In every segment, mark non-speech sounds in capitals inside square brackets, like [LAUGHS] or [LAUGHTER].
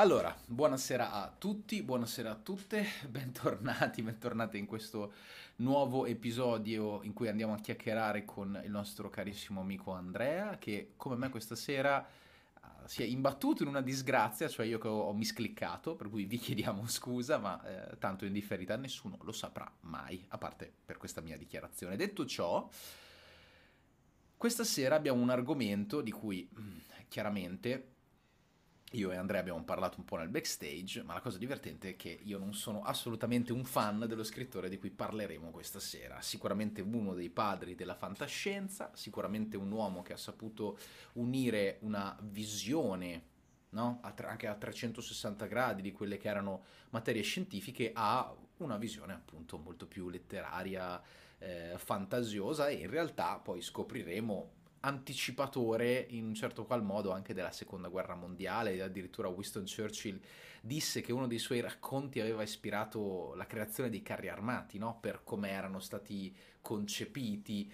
Allora, buonasera a tutti, buonasera a tutte, [LAUGHS] bentornati, bentornate in questo nuovo episodio in cui andiamo a chiacchierare con il nostro carissimo amico Andrea, che come me questa sera uh, si è imbattuto in una disgrazia, cioè io che ho, ho miscliccato, per cui vi [LAUGHS] chiediamo scusa, ma eh, tanto in differita nessuno lo saprà mai, a parte per questa mia dichiarazione. Detto ciò, questa sera abbiamo un argomento di cui mm, chiaramente io e Andrea abbiamo parlato un po' nel backstage, ma la cosa divertente è che io non sono assolutamente un fan dello scrittore di cui parleremo questa sera. Sicuramente uno dei padri della fantascienza, sicuramente un uomo che ha saputo unire una visione no? anche a 360 gradi di quelle che erano materie scientifiche a una visione appunto molto più letteraria, eh, fantasiosa e in realtà poi scopriremo anticipatore in un certo qual modo anche della seconda guerra mondiale, addirittura Winston Churchill disse che uno dei suoi racconti aveva ispirato la creazione dei carri armati, no? per come erano stati concepiti.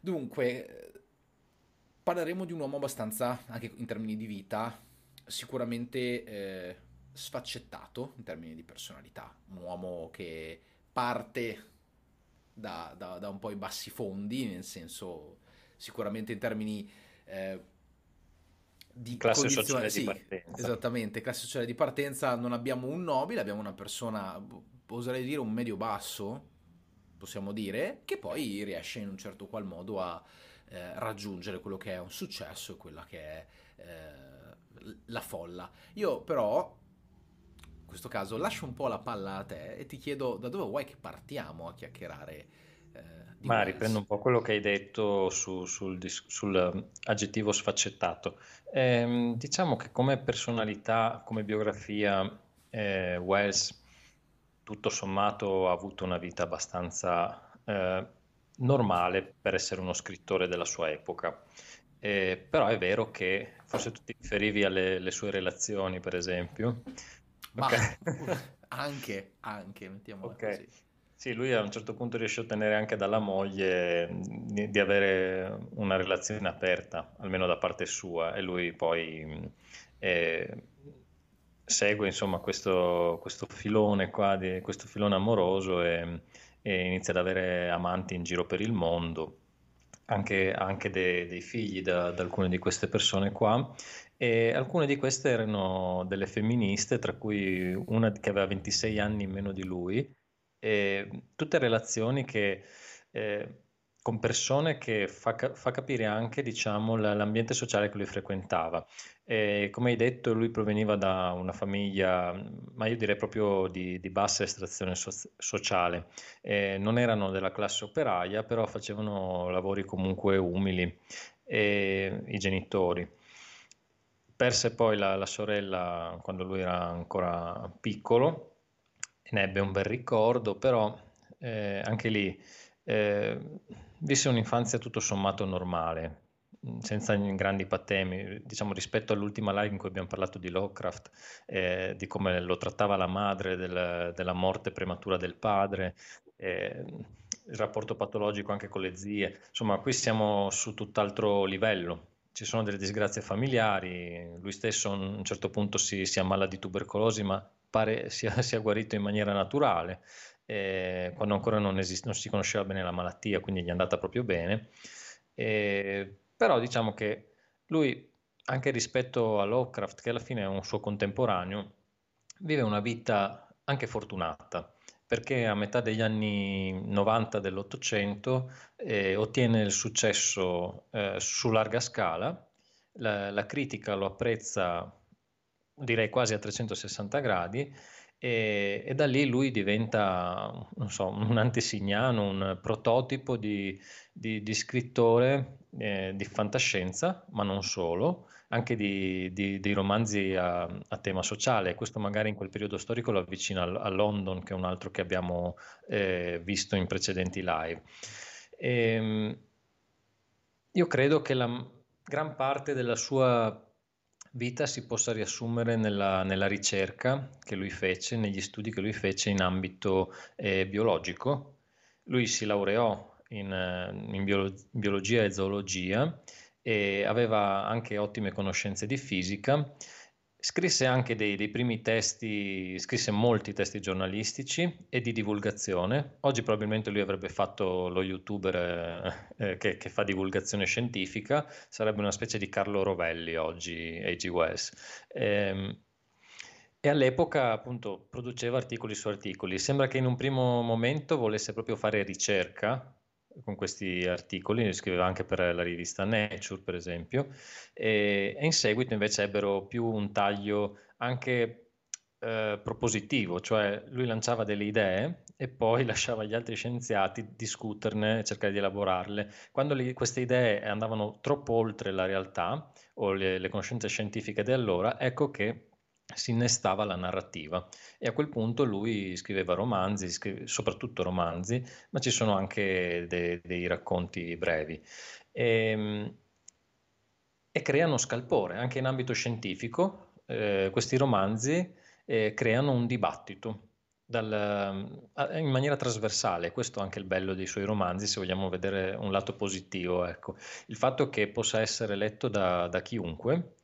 Dunque, parleremo di un uomo abbastanza, anche in termini di vita, sicuramente eh, sfaccettato in termini di personalità, un uomo che parte da, da, da un po' i bassi fondi, nel senso sicuramente in termini eh, di classe sociale sì, di partenza. Esattamente, classe sociale di partenza non abbiamo un nobile, abbiamo una persona, oserei dire un medio basso, possiamo dire, che poi riesce in un certo qual modo a eh, raggiungere quello che è un successo e quella che è eh, la folla. Io però in questo caso lascio un po' la palla a te e ti chiedo da dove vuoi che partiamo a chiacchierare ma riprendo un po' quello che hai detto su, sul, sul, aggettivo sfaccettato. Eh, diciamo che come personalità, come biografia, eh, Wells tutto sommato ha avuto una vita abbastanza eh, normale per essere uno scrittore della sua epoca. Eh, però è vero che forse tu ti riferivi alle sue relazioni, per esempio. Ma okay. [LAUGHS] anche, anche, mettiamola okay. così. Sì, lui a un certo punto riesce a ottenere anche dalla moglie di, avere una relazione aperta, almeno da parte sua, e lui poi eh, segue insomma questo, questo, filone qua, di, questo filone amoroso e, e, inizia ad avere amanti in giro per il mondo, anche, anche de, dei figli da, da alcune di queste persone qua. E alcune di queste erano delle femministe, tra cui una che aveva 26 anni in meno di lui, eh, tutte relazioni che, eh, con persone che fa, fa capire anche diciamo, l'ambiente sociale che lui frequentava. E, come hai detto, lui proveniva da una famiglia, ma io direi proprio di, di bassa estrazione so- sociale. E non erano della classe operaia, però facevano lavori comunque umili, e, i genitori perse poi la, la, sorella quando lui era ancora piccolo ne ebbe un bel ricordo, però eh, anche lì eh, visse un'infanzia tutto sommato normale, senza grandi patemi, diciamo rispetto all'ultima live in cui abbiamo parlato di Lovecraft, eh, di come lo trattava la madre, del, della morte prematura del padre, eh, il rapporto patologico anche con le zie, insomma qui siamo su tutt'altro livello. Ci sono delle disgrazie familiari, lui stesso a un certo punto si, si ammala di tubercolosi, ma pare [LAUGHS] sia, sia guarito in maniera naturale, eh, quando ancora non, esist- non, si conosceva bene la malattia, quindi gli è andata proprio bene. Eh, però diciamo che lui, anche rispetto a Lovecraft, che alla fine è un suo contemporaneo, vive una vita anche fortunata perché a metà degli anni 90 dell'Ottocento eh, ottiene il successo eh, su larga scala, la, la, critica lo apprezza direi quasi a 360 gradi, e, e da lì lui diventa, so, un antesignano, un prototipo di, di, di scrittore eh, di fantascienza, ma non solo, anche di, di, romanzi a, a, tema sociale. Questo magari in quel periodo storico lo avvicina a, a London, che è un altro che abbiamo eh, visto in precedenti live. E, ehm, io credo che la gran parte della sua vita si possa riassumere nella, nella, ricerca che lui fece, negli studi che lui fece in ambito eh, biologico. Lui si laureò in, eh, in biolo- biologia e zoologia e aveva anche ottime conoscenze di fisica. Scrisse anche dei, dei, primi testi, scrisse molti testi giornalistici e di divulgazione. Oggi probabilmente lui avrebbe fatto lo youtuber eh, eh che, che, fa divulgazione scientifica, sarebbe una specie di Carlo Rovelli oggi, A.G. Wells. E, e all'epoca appunto produceva articoli su articoli. Sembra che in un primo momento volesse proprio fare ricerca con questi articoli, ne scriveva anche per la rivista Nature, per esempio, e, e in seguito invece ebbero più un taglio anche eh, propositivo, cioè lui lanciava delle idee e poi [LAUGHS] lasciava agli altri scienziati discuterne cercare di elaborarle. Quando li, queste idee andavano troppo oltre la realtà o le, le conoscenze scientifiche di allora, ecco che si innestava la narrativa e a quel punto lui scriveva romanzi, scrive, soprattutto romanzi, ma ci sono anche de, dei racconti brevi. E, ehm, e, creano scalpore, anche in ambito scientifico, eh, questi romanzi eh, creano un dibattito. Dal, in maniera trasversale, questo è anche il bello dei suoi romanzi, se vogliamo vedere un lato positivo, ecco. il fatto che possa essere letto da, da chiunque,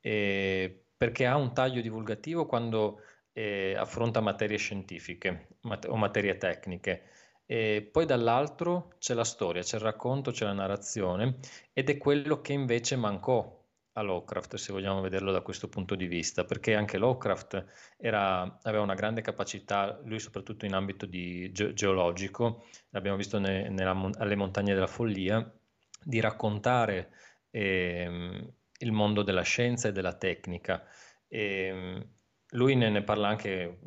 e perché ha un taglio divulgativo quando eh, affronta materie scientifiche mat- o materie tecniche. E poi dall'altro c'è la storia, c'è il racconto, c'è la narrazione ed è quello che invece mancò a Lovecraft, se vogliamo vederlo da questo punto di vista, perché anche Lovecraft era, aveva una grande capacità, lui soprattutto in ambito ge- geologico, l'abbiamo visto ne, nella, alle montagne della follia, di raccontare eh, il mondo della scienza e della tecnica. E, ehm, lui ne, ne, parla anche,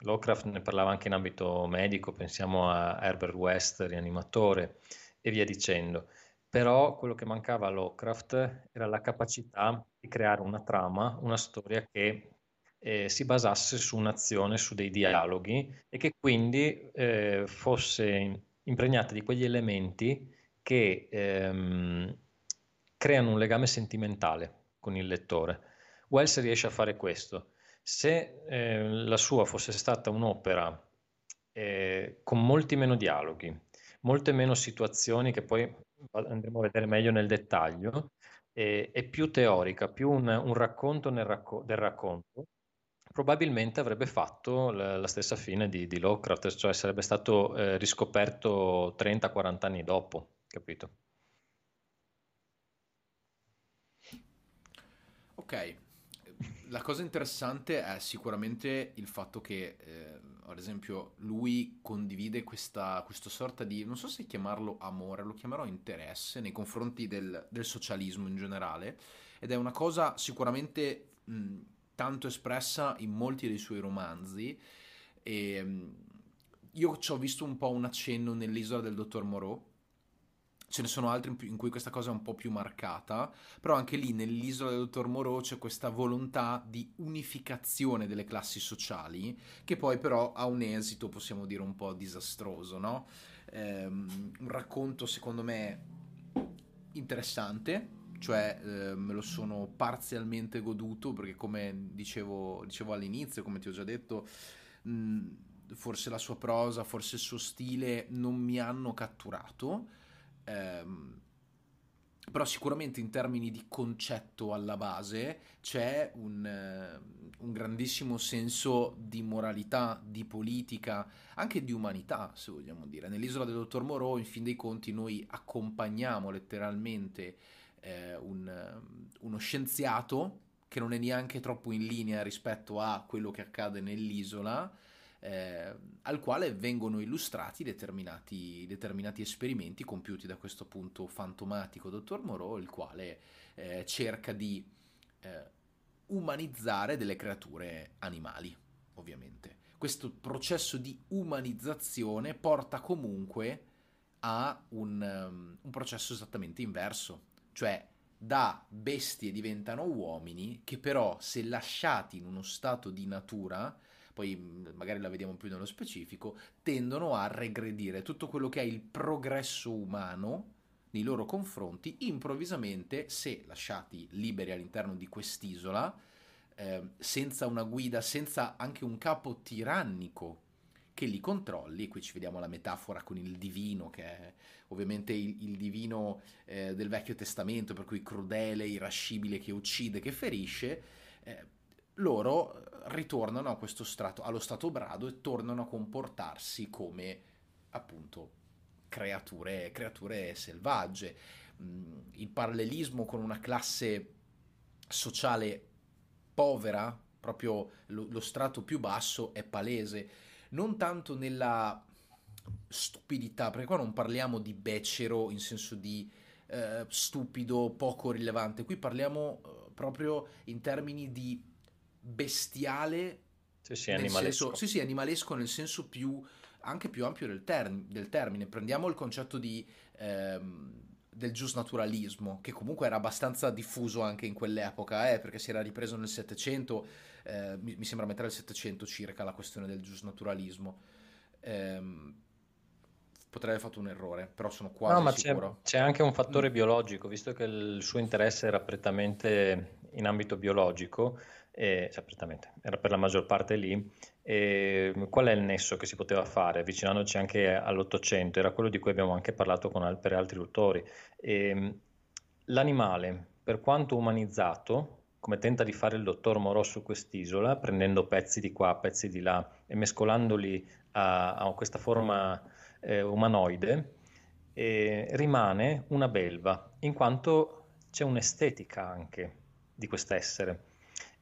Lovecraft ne parlava anche in ambito medico, pensiamo a Herbert West, rianimatore, e via dicendo. Però quello che mancava a Lovecraft era la capacità di creare una trama, una storia che eh, si basasse su un'azione, su dei dialoghi e che quindi eh, fosse impregnata di quegli elementi che ehm, creano un legame sentimentale con il lettore. Wells riesce a fare questo. Se eh, la sua fosse stata un'opera eh, con molti meno dialoghi, molte meno situazioni che poi andremo a vedere meglio nel dettaglio, eh, è più teorica, più un, un racconto racco- del racconto, probabilmente avrebbe fatto la, la stessa fine di, di, Lovecraft, cioè sarebbe stato eh, riscoperto 30-40 anni dopo, capito? Ok, la cosa interessante è sicuramente il fatto che, eh, ad esempio, lui condivide questa, questa, sorta di, non so se chiamarlo amore, lo chiamerò interesse nei confronti del, del socialismo in generale, ed è una cosa sicuramente mh, tanto espressa in molti dei suoi romanzi. E, mh, io ci ho visto un po' un accenno nell'isola del dottor Moreau, Ce ne sono altri in cui questa cosa è un po' più marcata, però anche lì nell'isola del dottor Moreau c'è questa volontà di unificazione delle classi sociali, che poi però ha un esito, possiamo dire, un po' disastroso, no? Ehm, un racconto secondo me interessante, cioè eh, me lo sono parzialmente goduto, perché come dicevo, dicevo all'inizio, come ti ho già detto, mh, forse la sua prosa, forse il suo stile non mi hanno catturato Ehm, però sicuramente in termini di concetto alla base c'è un, uh, un, grandissimo senso di moralità, di politica, anche di umanità, se vogliamo dire. Nell'isola del dottor Moreau, in fin dei conti, noi accompagniamo letteralmente eh, un, uno scienziato che non è neanche troppo in linea rispetto a quello che accade nell'isola eh, al quale vengono illustrati determinati, determinati, esperimenti compiuti da questo appunto fantomatico dottor Moreau, il quale eh, cerca di eh, umanizzare delle creature animali, ovviamente. Questo processo di umanizzazione porta comunque a un, um, un processo esattamente inverso, cioè da bestie diventano uomini che però se lasciati in uno stato di natura poi mm, magari la vediamo più nello specifico, tendono a regredire tutto quello che è il progresso umano nei loro confronti, improvvisamente, se lasciati liberi all'interno di quest'isola, eh, senza una guida, senza anche un capo tirannico che li controlli, qui ci vediamo la metafora con il divino, che è ovviamente il, il divino eh, del Vecchio Testamento, per cui crudele, irascibile, che uccide, che ferisce, eh, loro ritornano a questo strato, allo stato brado e tornano a comportarsi come appunto creature, creature selvagge. Mm, il parallelismo con una classe sociale povera, proprio lo, lo strato più basso, è palese. Non tanto nella stupidità, perché qua non parliamo di becero in senso di eh, stupido, poco rilevante, qui parliamo eh, proprio in termini di bestiale. Sì, sì, animalesco. Senso, sì, sì, animalesco nel senso più, anche più ampio del, term- del termine. Prendiamo il concetto di, ehm, del giusnaturalismo, che comunque era abbastanza diffuso anche in quell'epoca, eh, perché si era ripreso nel Settecento, eh, mi, mi, sembra metà del Settecento circa la questione del giusnaturalismo. Eh, potrei aver fatto un errore, però sono quasi no, ma sicuro. C'è, c'è anche un fattore mm. biologico, visto che il suo interesse era prettamente in ambito biologico, eh, cioè era per la maggior parte lì, e qual è il nesso che si poteva fare, avvicinandoci anche all'Ottocento? Era quello di cui abbiamo anche parlato con, per altri autori. E, l'animale, per quanto umanizzato, come tenta di fare il dottor Moreau su quest'isola, prendendo pezzi di qua, pezzi di là e mescolandoli a, a questa forma eh, umanoide, eh, rimane una belva, in quanto c'è un'estetica anche di quest'essere.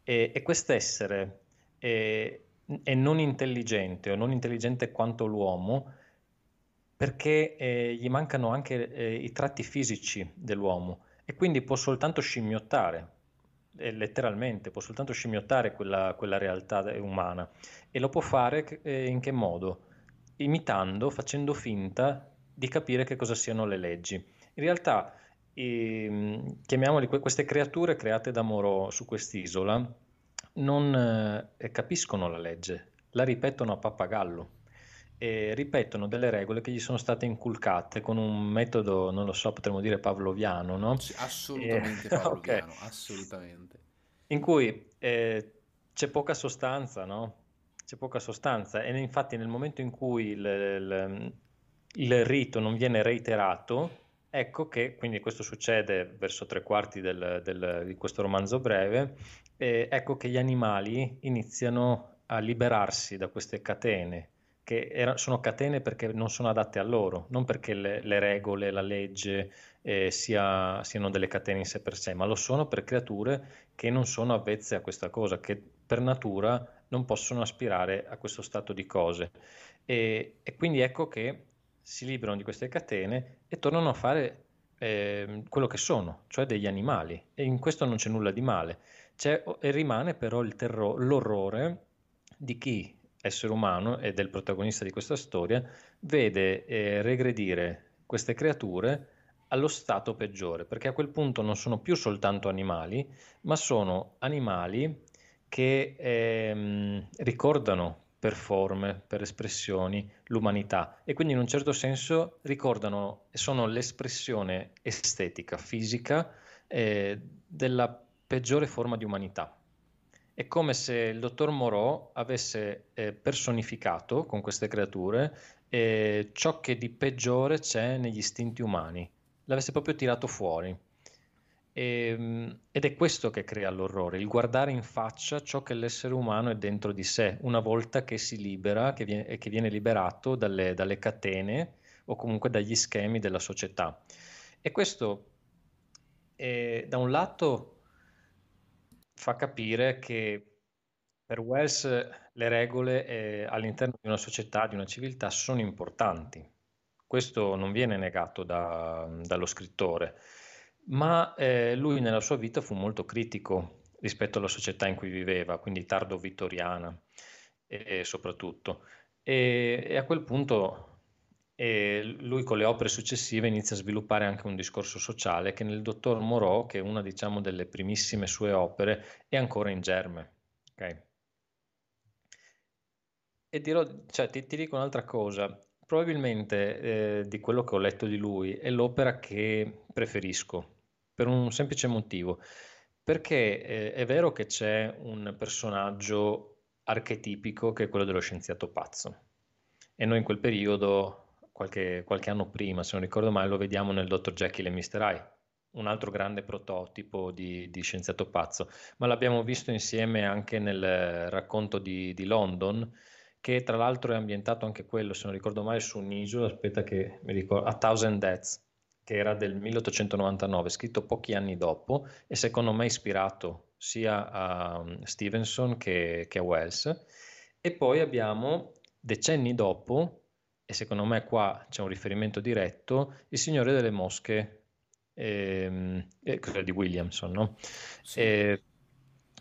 E, e quest'essere è, è, non intelligente o non intelligente quanto l'uomo perché eh, gli mancano anche eh, i tratti fisici dell'uomo e quindi può soltanto scimmiottare, eh, letteralmente, può soltanto scimmiottare quella, quella realtà umana e lo può fare eh, in che modo? imitando, facendo finta di capire che cosa siano le leggi. In realtà, eh, chiamiamoli queste creature create da Moro su quest'isola, non eh, capiscono la legge, la ripetono a pappagallo e ripetono delle regole che gli sono state inculcate con un metodo, non lo so, potremmo dire pavloviano, no? Sì, assolutamente [LAUGHS] eh, pavloviano, okay. assolutamente. In cui eh, c'è poca sostanza, no? c'è poca sostanza e infatti nel momento in cui il, il, il rito non viene reiterato, ecco che, quindi questo succede verso tre quarti del, del, di questo romanzo breve, ecco che gli animali iniziano a liberarsi da queste catene, che era, sono catene perché non sono adatte a loro, non perché le, le regole, la legge eh, sia, siano delle catene in sé per sé, ma lo sono per creature che non sono avvezze a questa cosa, che per natura non possono aspirare a questo stato di cose. E, e quindi ecco che si liberano di queste catene e tornano a fare eh, quello che sono, cioè degli animali. E in questo non c'è nulla di male. C'è, e rimane però terro, l'orrore di chi, essere umano e del protagonista di questa storia, vede eh, regredire queste creature allo stato peggiore, perché a quel punto non sono più soltanto animali, ma sono animali che ehm, ricordano per forme, per espressioni, l'umanità e quindi in un certo senso ricordano e sono l'espressione estetica, fisica eh, della peggiore forma di umanità. È come se il dottor Moreau avesse eh, personificato con queste creature eh, ciò che di peggiore c'è negli istinti umani, l'avesse proprio tirato fuori. E, ehm, ed è questo che crea l'orrore, il guardare in faccia ciò che l'essere umano è dentro di sé, una volta che si libera che che viene liberato dalle, dalle catene o comunque dagli schemi della società. E questo eh, da un lato fa capire che per Wells le regole eh, all'interno di una società, di una civiltà, sono importanti. Questo non viene negato da, dallo scrittore ma eh, lui nella sua vita fu molto critico rispetto alla società in cui viveva, quindi tardo vittoriana eh, soprattutto. E, e, a quel punto eh, lui con le opere successive inizia a sviluppare anche un discorso sociale che nel Dottor Moreau, che è una diciamo, delle primissime sue opere, è ancora in germe. Okay? E dirò, cioè, ti, ti dico un'altra cosa, probabilmente eh, di quello che ho letto di lui è l'opera che preferisco per un semplice motivo, perché eh, è vero che c'è un personaggio archetipico che è quello dello scienziato pazzo e noi in quel periodo, qualche, qualche anno prima, se non ricordo male, lo vediamo nel Dr. Jekyll e Mr. Hyde, un altro grande prototipo di, di, scienziato pazzo, ma l'abbiamo visto insieme anche nel racconto di, di, London, che tra l'altro è ambientato anche quello, se non ricordo male, su un'isola, aspetta che mi ricordo, A Thousand Deaths, che era del 1899, scritto pochi anni dopo e secondo me ispirato sia a um, Stevenson che, che a Wells. E poi abbiamo decenni dopo, e secondo me qua c'è un riferimento diretto, Il Signore delle Mosche ehm, eh, di Williamson, no? Sì. E,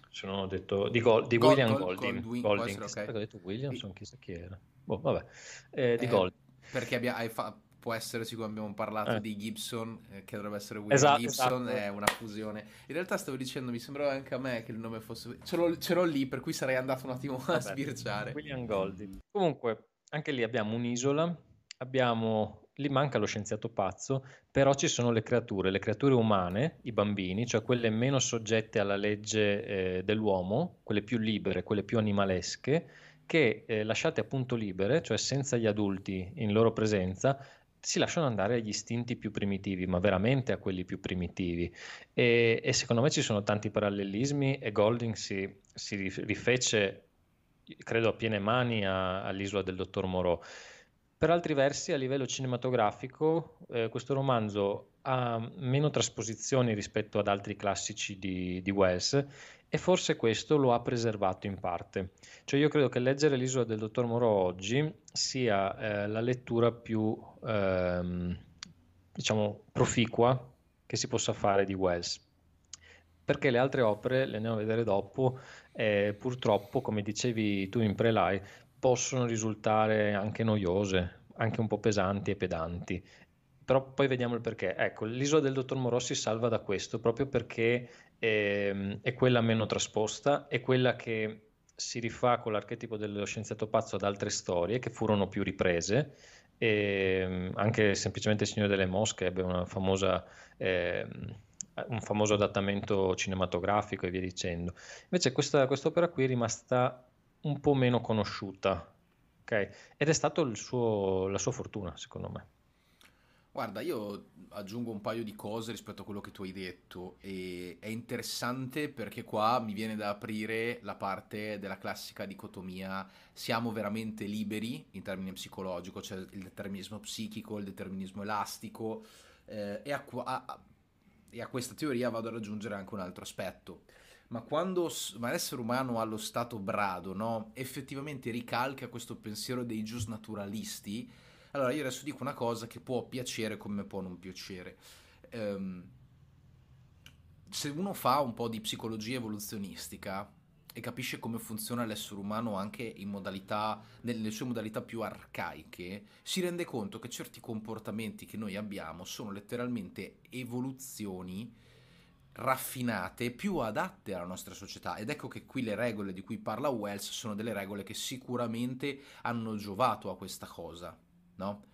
se non ho detto di, Go, di Gold, William Gold, Golding, Golding, Golding okay. ho detto Williamson, chissà chi era. Boh, vabbè, eh, di eh, Gold. Perché abbia, hai fa- può essere, siccome abbiamo parlato eh. di Gibson, eh, che dovrebbe essere William esatto, Gibson, esatto. è una fusione. In realtà stavo dicendo, mi sembrava anche a me che il nome fosse... Ce l'ho, ce l'ho lì, per cui sarei andato un attimo a Vabbè, sbirciare. William Golding. Comunque, anche lì abbiamo un'isola, abbiamo... Lì manca lo scienziato pazzo, però ci sono le creature, le creature umane, i bambini, cioè quelle meno soggette alla legge eh, dell'uomo, quelle più libere, quelle più animalesche, che eh, lasciate appunto libere, cioè senza gli adulti in loro presenza, si lasciano andare agli istinti più primitivi, ma veramente a quelli più primitivi. E, e secondo me ci sono tanti parallelismi e Golding si, si rifece, credo, a piene mani a, all'isola del dottor Moreau. Per altri versi, a livello cinematografico, eh, questo romanzo ha meno trasposizioni rispetto ad altri classici di, di Wells e forse questo lo ha preservato in parte. Cioè io credo che leggere l'isola del dottor Moro oggi sia eh, la lettura più ehm, diciamo proficua che si possa fare di Wells. Perché le altre opere, le andiamo a vedere dopo, eh, purtroppo, come dicevi tu in prelai, possono risultare anche noiose, anche un po' pesanti e pedanti però poi vediamo il perché. Ecco, l'isola del dottor Morossi salva da questo, proprio perché è, è quella meno trasposta, è quella che si rifà con l'archetipo dello scienziato pazzo ad altre storie che furono più riprese. E anche semplicemente Il Signore delle Mosche ebbe una famosa, eh, un famoso adattamento cinematografico e via dicendo. Invece questa opera qui è rimasta un po' meno conosciuta, okay? ed è stata la sua fortuna, secondo me. Guarda, io aggiungo un paio di cose rispetto a quello che tu hai detto e è interessante perché qua mi viene da aprire la parte della classica dicotomia siamo veramente liberi in termini psicologico, cioè il determinismo psichico, il determinismo elastico eh, e, a, a, e, a, questa teoria vado ad aggiungere anche un altro aspetto. Ma quando ma l'essere umano allo stato brado, no, effettivamente ricalca questo pensiero dei giusnaturalisti naturalisti allora, io adesso dico una cosa che può piacere come può non piacere. Um, se uno fa un po' di psicologia evoluzionistica e capisce come funziona l'essere umano anche modalità, nelle sue modalità più arcaiche, si rende conto che certi comportamenti che noi abbiamo sono letteralmente evoluzioni raffinate, più adatte alla nostra società. Ed ecco che qui le regole di cui parla Wells sono delle regole che sicuramente hanno giovato a questa cosa no?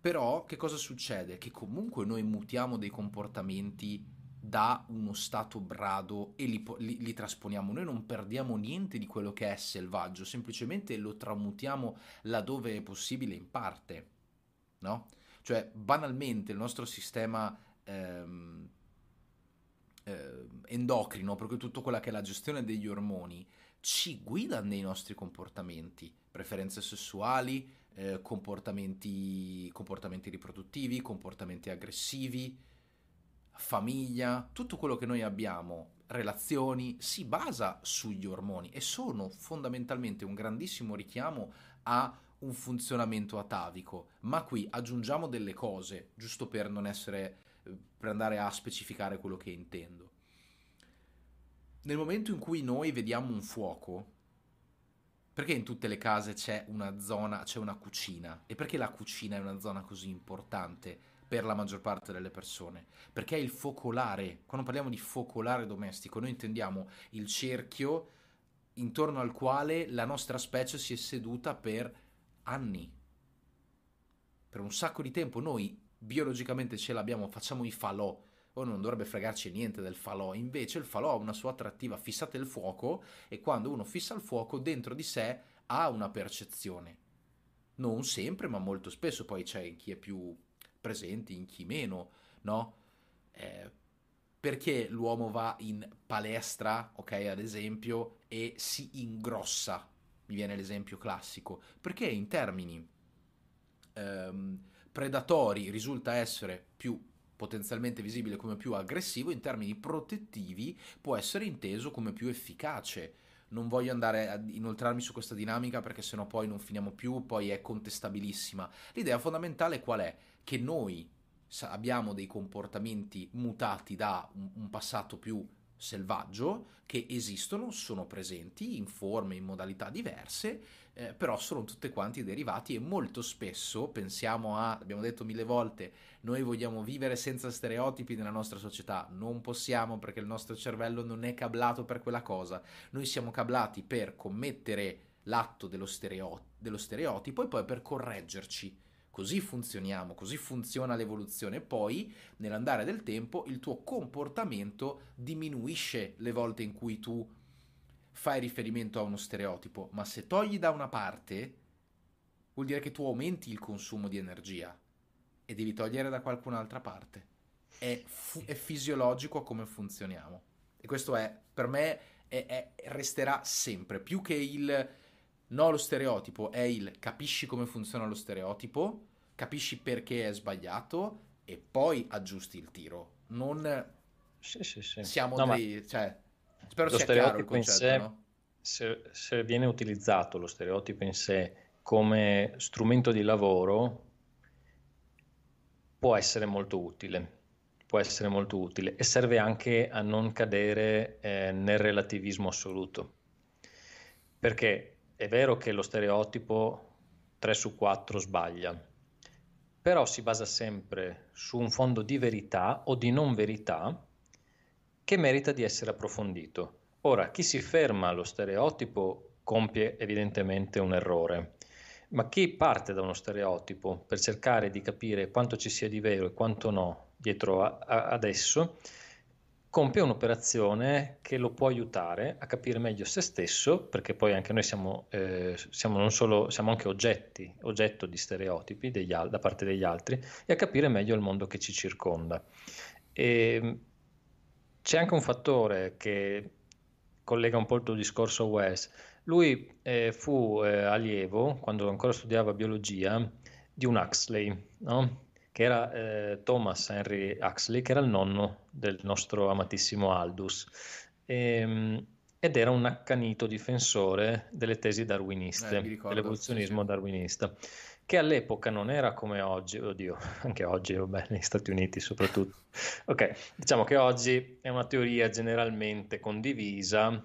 Però che cosa succede? Che comunque noi mutiamo dei comportamenti da uno stato brado e li, li, li, trasponiamo. Noi non perdiamo niente di quello che è selvaggio, semplicemente lo tramutiamo laddove è possibile in parte, no? Cioè, banalmente il nostro sistema ehm, eh, endocrino, proprio tutta quella che è la gestione degli ormoni, ci guida nei nostri comportamenti, preferenze sessuali, eh, comportamenti, comportamenti riproduttivi, comportamenti aggressivi, famiglia, tutto quello che noi abbiamo, relazioni, si basa sugli ormoni e sono fondamentalmente un grandissimo richiamo a un funzionamento atavico. Ma qui aggiungiamo delle cose, giusto per non essere, per andare a specificare quello che intendo. Nel momento in cui noi vediamo un fuoco, perché in tutte le case c'è una zona, c'è una cucina? E perché la cucina è una zona così importante per la maggior parte delle persone? Perché è il focolare. Quando parliamo di focolare domestico, noi intendiamo il cerchio intorno al quale la nostra specie si è seduta per anni. Per un sacco di tempo noi biologicamente ce l'abbiamo, facciamo i falò, o non dovrebbe fregarci niente del falò, invece il falò ha una sua attrattiva, fissate il fuoco e quando uno fissa il fuoco dentro di sé ha una percezione. Non sempre, ma molto spesso, poi c'è in chi è più presente, in chi meno, no? Eh, perché l'uomo va in palestra, ok, ad esempio, e si ingrossa? Mi viene l'esempio classico. Perché in termini ehm, predatori risulta essere più potenzialmente visibile come più aggressivo, in termini protettivi può essere inteso come più efficace. Non voglio andare a inoltrarmi su questa dinamica perché sennò poi non finiamo più, poi è contestabilissima. L'idea fondamentale qual è? Che noi abbiamo dei comportamenti mutati da un, passato più selvaggio che esistono, sono presenti in forme, in modalità diverse, eh, però sono tutte quanti derivati e molto spesso pensiamo a, abbiamo detto mille volte, noi vogliamo vivere senza stereotipi nella nostra società, non possiamo perché il nostro cervello non è cablato per quella cosa, noi siamo cablati per commettere l'atto dello, stereo- dello stereotipo e poi per correggerci. Così funzioniamo, così funziona l'evoluzione. Poi, nell'andare del tempo, il tuo comportamento diminuisce le volte in cui tu fai riferimento a uno stereotipo, ma se togli da una parte, vuol dire che tu aumenti il consumo di energia e devi togliere da qualcun'altra parte. È, fu- è fisiologico come funzioniamo. E questo è, per me, è, è, resterà sempre. Più che il No, lo stereotipo è il capisci come funziona lo stereotipo, capisci perché è sbagliato e poi aggiusti il tiro. Non sì, sì, sì. siamo no, dei... Cioè, spero lo sia chiaro il concetto, sé, no? se, se viene utilizzato lo stereotipo in sé come strumento di lavoro, può essere molto utile può essere molto utile e serve anche a non cadere eh, nel relativismo assoluto. Perché è vero che lo stereotipo 3 su 4 sbaglia, però si basa sempre su un fondo di verità o di non verità che merita di essere approfondito. Ora, chi si ferma allo stereotipo compie evidentemente un errore, ma chi parte da uno stereotipo per cercare di capire quanto ci sia di vero e quanto no dietro a, a, ad esso, compie un'operazione che lo può aiutare a capire meglio se stesso, perché poi anche noi siamo, eh, siamo, non solo, siamo anche oggetti, oggetto di stereotipi degli, da parte degli altri, e a capire meglio il mondo che ci circonda. E ehm, c'è anche un fattore che collega un po' il tuo discorso a Wes. Lui eh, fu eh, allievo, quando ancora studiava biologia, di un Huxley, no? che era eh, Thomas Henry Huxley, che era il nonno del nostro amatissimo Aldous. E, ehm, ed era un accanito difensore delle tesi darwiniste, eh, ricordo, dell'evoluzionismo sì, sì. darwinista, che all'epoca non era come oggi, oddio, [LAUGHS] anche oggi, vabbè, negli Stati Uniti soprattutto. ok, diciamo che oggi è una teoria generalmente condivisa,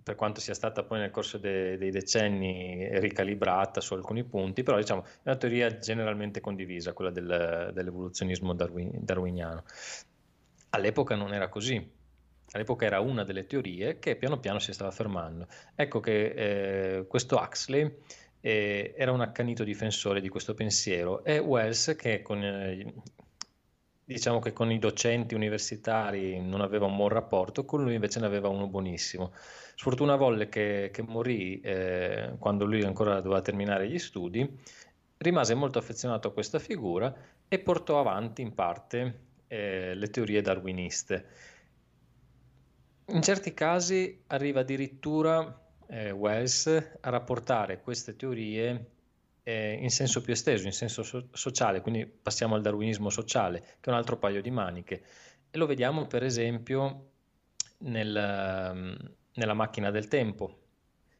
per quanto sia stata poi nel corso de- dei decenni ricalibrata su alcuni punti, però diciamo è una teoria generalmente condivisa, quella del, dell'evoluzionismo darwin- darwiniano. All'epoca non era così, all'epoca era una delle teorie che piano piano si stava fermando. Ecco che eh, questo Huxley eh, era un accanito difensore di questo pensiero e Wells che con eh, diciamo che con i docenti universitari non aveva un buon rapporto, con lui invece ne aveva uno buonissimo. Sfortuna volle che, che morì eh, quando lui ancora doveva terminare gli studi, rimase molto affezionato a questa figura e portò avanti in parte eh, le teorie darwiniste. In certi casi arriva addirittura eh, Wells a rapportare queste teorie eh, in senso più esteso, in senso so- sociale, quindi passiamo al darwinismo sociale, che è un altro paio di maniche. E lo vediamo per esempio nel, um, nella macchina del tempo,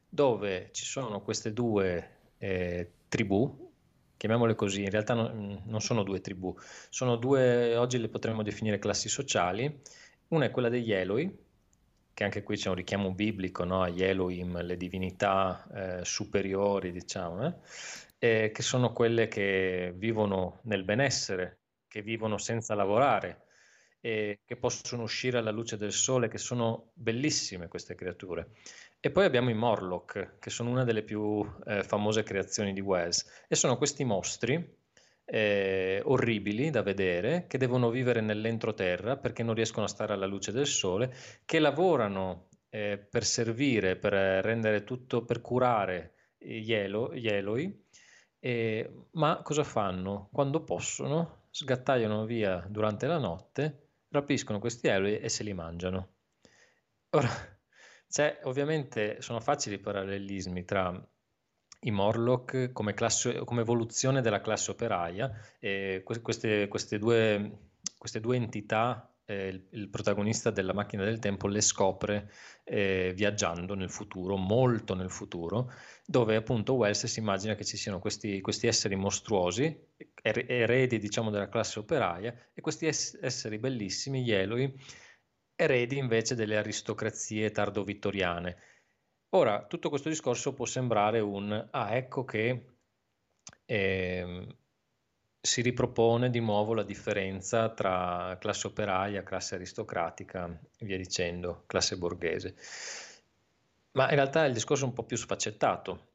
dove ci sono queste due eh, tribù, chiamiamole così, in realtà non, non, sono due tribù, sono due, oggi le potremmo definire classi sociali, una è quella degli Eloi, che anche qui c'è un richiamo biblico no? agli Elohim, le divinità eh, superiori, diciamo, eh? eh, che sono quelle che vivono nel benessere, che vivono senza lavorare, e che possono uscire alla luce del sole, che sono bellissime queste creature. E poi abbiamo i Morlock, che sono una delle più eh, famose creazioni di Wells, e sono questi mostri eh, orribili da vedere, che devono vivere nell'entroterra perché non riescono a stare alla luce del sole, che lavorano eh, per servire, per rendere tutto, per curare gli, elo, gli Eloi, ma cosa fanno? Quando possono, sgattaiano via durante la notte rapiscono questi Eloi e se li mangiano. Ora, c'è ovviamente, sono facili i parallelismi tra i Morlock come, classe, come evoluzione della classe operaia e queste, queste, due, queste due entità eh, il, il, protagonista della macchina del tempo le scopre eh, viaggiando nel futuro, molto nel futuro, dove appunto Wells si immagina che ci siano questi, questi esseri mostruosi, er, eredi diciamo della classe operaia, e questi es- esseri bellissimi, gli Eloi, eredi invece delle aristocrazie tardo-vittoriane. Ora, tutto questo discorso può sembrare un, ah ecco che... Eh, si ripropone di nuovo la differenza tra classe operaia, classe aristocratica e via dicendo, classe borghese. Ma in realtà il discorso è un po' più sfaccettato,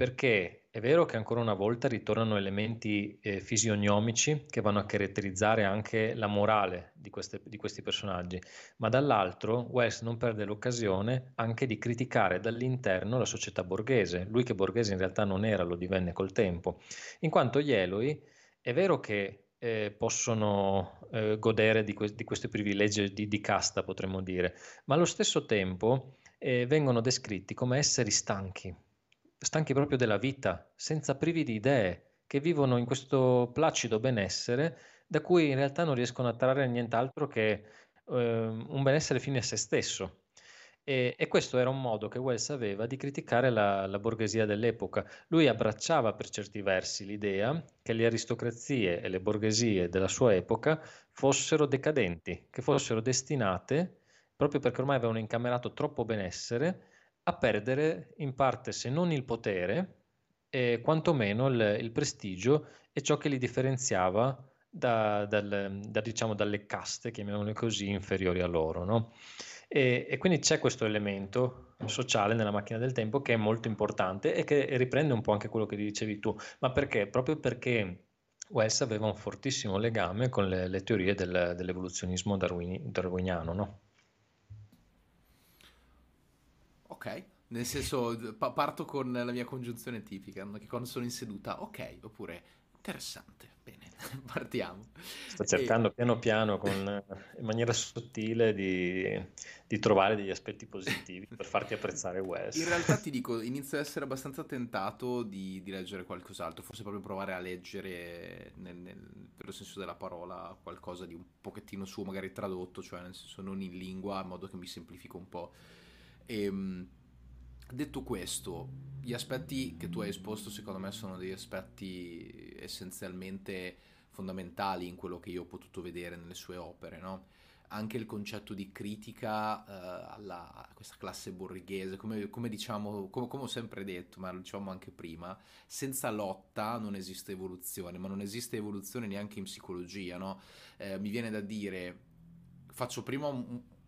perché è vero che ancora una volta ritornano elementi eh, fisionomici che vanno a caratterizzare anche la morale di, queste, di questi personaggi, ma dall'altro Wells non perde l'occasione anche di criticare dall'interno la società borghese, lui che borghese in realtà non era, lo divenne col tempo, in quanto gli Eloi è vero che eh, possono eh, godere di, que- di, questi privilegi di, di, casta, potremmo dire, ma allo stesso tempo eh, vengono descritti come esseri stanchi, stanchi proprio della vita, senza privi di idee, che vivono in questo placido benessere da cui in realtà non riescono a trarre nient'altro che ehm, un benessere fine a se stesso. E, e, questo era un modo che Wells aveva di criticare la, la, borghesia dell'epoca. Lui abbracciava per certi versi l'idea che le aristocrazie e le borghesie della sua epoca fossero decadenti, che fossero destinate, proprio perché ormai avevano incamerato troppo benessere, a perdere in parte, se non il potere, e quantomeno il, il prestigio e ciò che li differenziava da, dal, da, diciamo, dalle caste, chiamiamole così, inferiori a loro. No? E, e, quindi c'è questo elemento sociale nella macchina del tempo che è molto importante e che riprende un po' anche quello che dicevi tu. Ma perché? Proprio perché Wells aveva un fortissimo legame con le, le teorie del, dell'evoluzionismo darwini, darwiniano, no? Ok, nel senso, parto con la mia congiunzione tipica, che quando sono in seduta, ok, oppure interessante. Bene, [LAUGHS] partiamo. Sto cercando e... piano piano, con, in maniera sottile, di, di, trovare degli aspetti positivi per farti apprezzare Wes. In realtà ti dico, inizio ad essere abbastanza tentato di, di leggere qualcos'altro, forse proprio provare a leggere, nel, nel vero senso della parola, qualcosa di un pochettino suo, magari tradotto, cioè nel senso non in lingua, in modo che mi semplifico un po'. E, ehm, Detto questo, gli aspetti che tu hai esposto secondo me sono degli aspetti essenzialmente fondamentali in quello che io ho potuto vedere nelle sue opere, no? Anche il concetto di critica uh, alla, a questa classe borghese, come, come diciamo, come, come, ho sempre detto, ma lo diciamo anche prima, senza lotta non esiste evoluzione, ma non esiste evoluzione neanche in psicologia, no? Eh, mi viene da dire, faccio prima,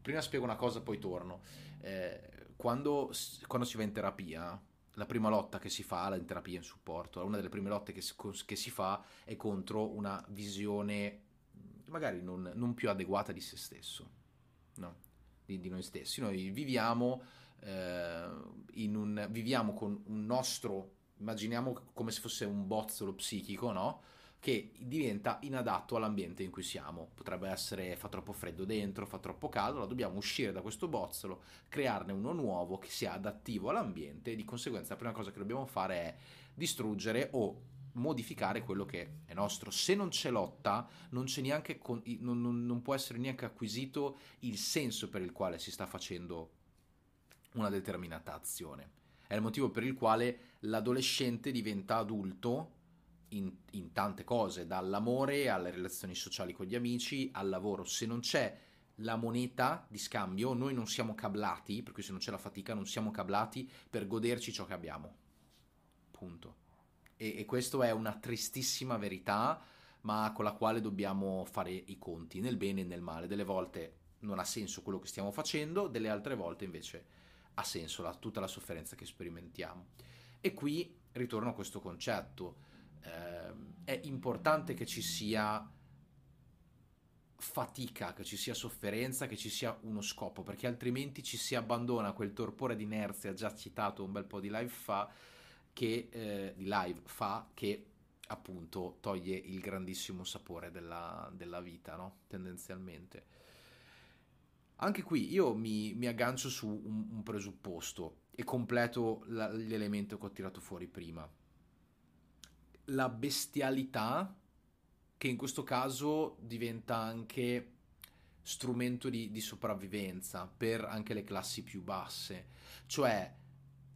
prima spiego una cosa, poi torno. Eh, quando, quando, si va in terapia, la prima lotta che si fa, in terapia in supporto, una delle prime lotte che che si fa è contro una visione magari non, non più adeguata di se stesso, no? di, di, noi stessi. Noi viviamo, eh, un, viviamo con un nostro, immaginiamo come se fosse un bozzolo psichico, no? Che diventa inadatto all'ambiente in cui siamo. Potrebbe essere fa troppo freddo dentro, fa troppo caldo, allora dobbiamo uscire da questo bozzolo, crearne uno nuovo che sia adattivo all'ambiente e di conseguenza la prima cosa che dobbiamo fare è distruggere o modificare quello che è nostro. Se non c'è lotta, non, c'è neanche con, non, non, non può essere neanche acquisito il senso per il quale si sta facendo una determinata azione. È il motivo per il quale l'adolescente diventa adulto in, in tante cose, dall'amore alle relazioni sociali con gli amici, al lavoro. Se non c'è la moneta di scambio, noi non siamo cablati, per cui se non c'è la fatica non siamo cablati per goderci ciò che abbiamo. Punto. E, e questa è una tristissima verità, ma con la quale dobbiamo fare i conti, nel bene e nel male. Delle volte non ha senso quello che stiamo facendo, delle altre volte invece ha senso la, tutta la sofferenza che sperimentiamo. E qui ritorno a questo concetto eh, è importante che ci sia fatica, che ci sia sofferenza, che ci sia uno scopo, perché altrimenti ci si abbandona quel torpore di inerzia già citato un bel po' di live fa, che, eh, di live fa, che appunto toglie il grandissimo sapore della, della vita, no? Tendenzialmente. Anche qui io mi, mi aggancio su un, un, presupposto e completo la, l'elemento che ho tirato fuori prima. La bestialità, che in questo caso diventa anche strumento di, di sopravvivenza per anche le classi più basse. Cioè,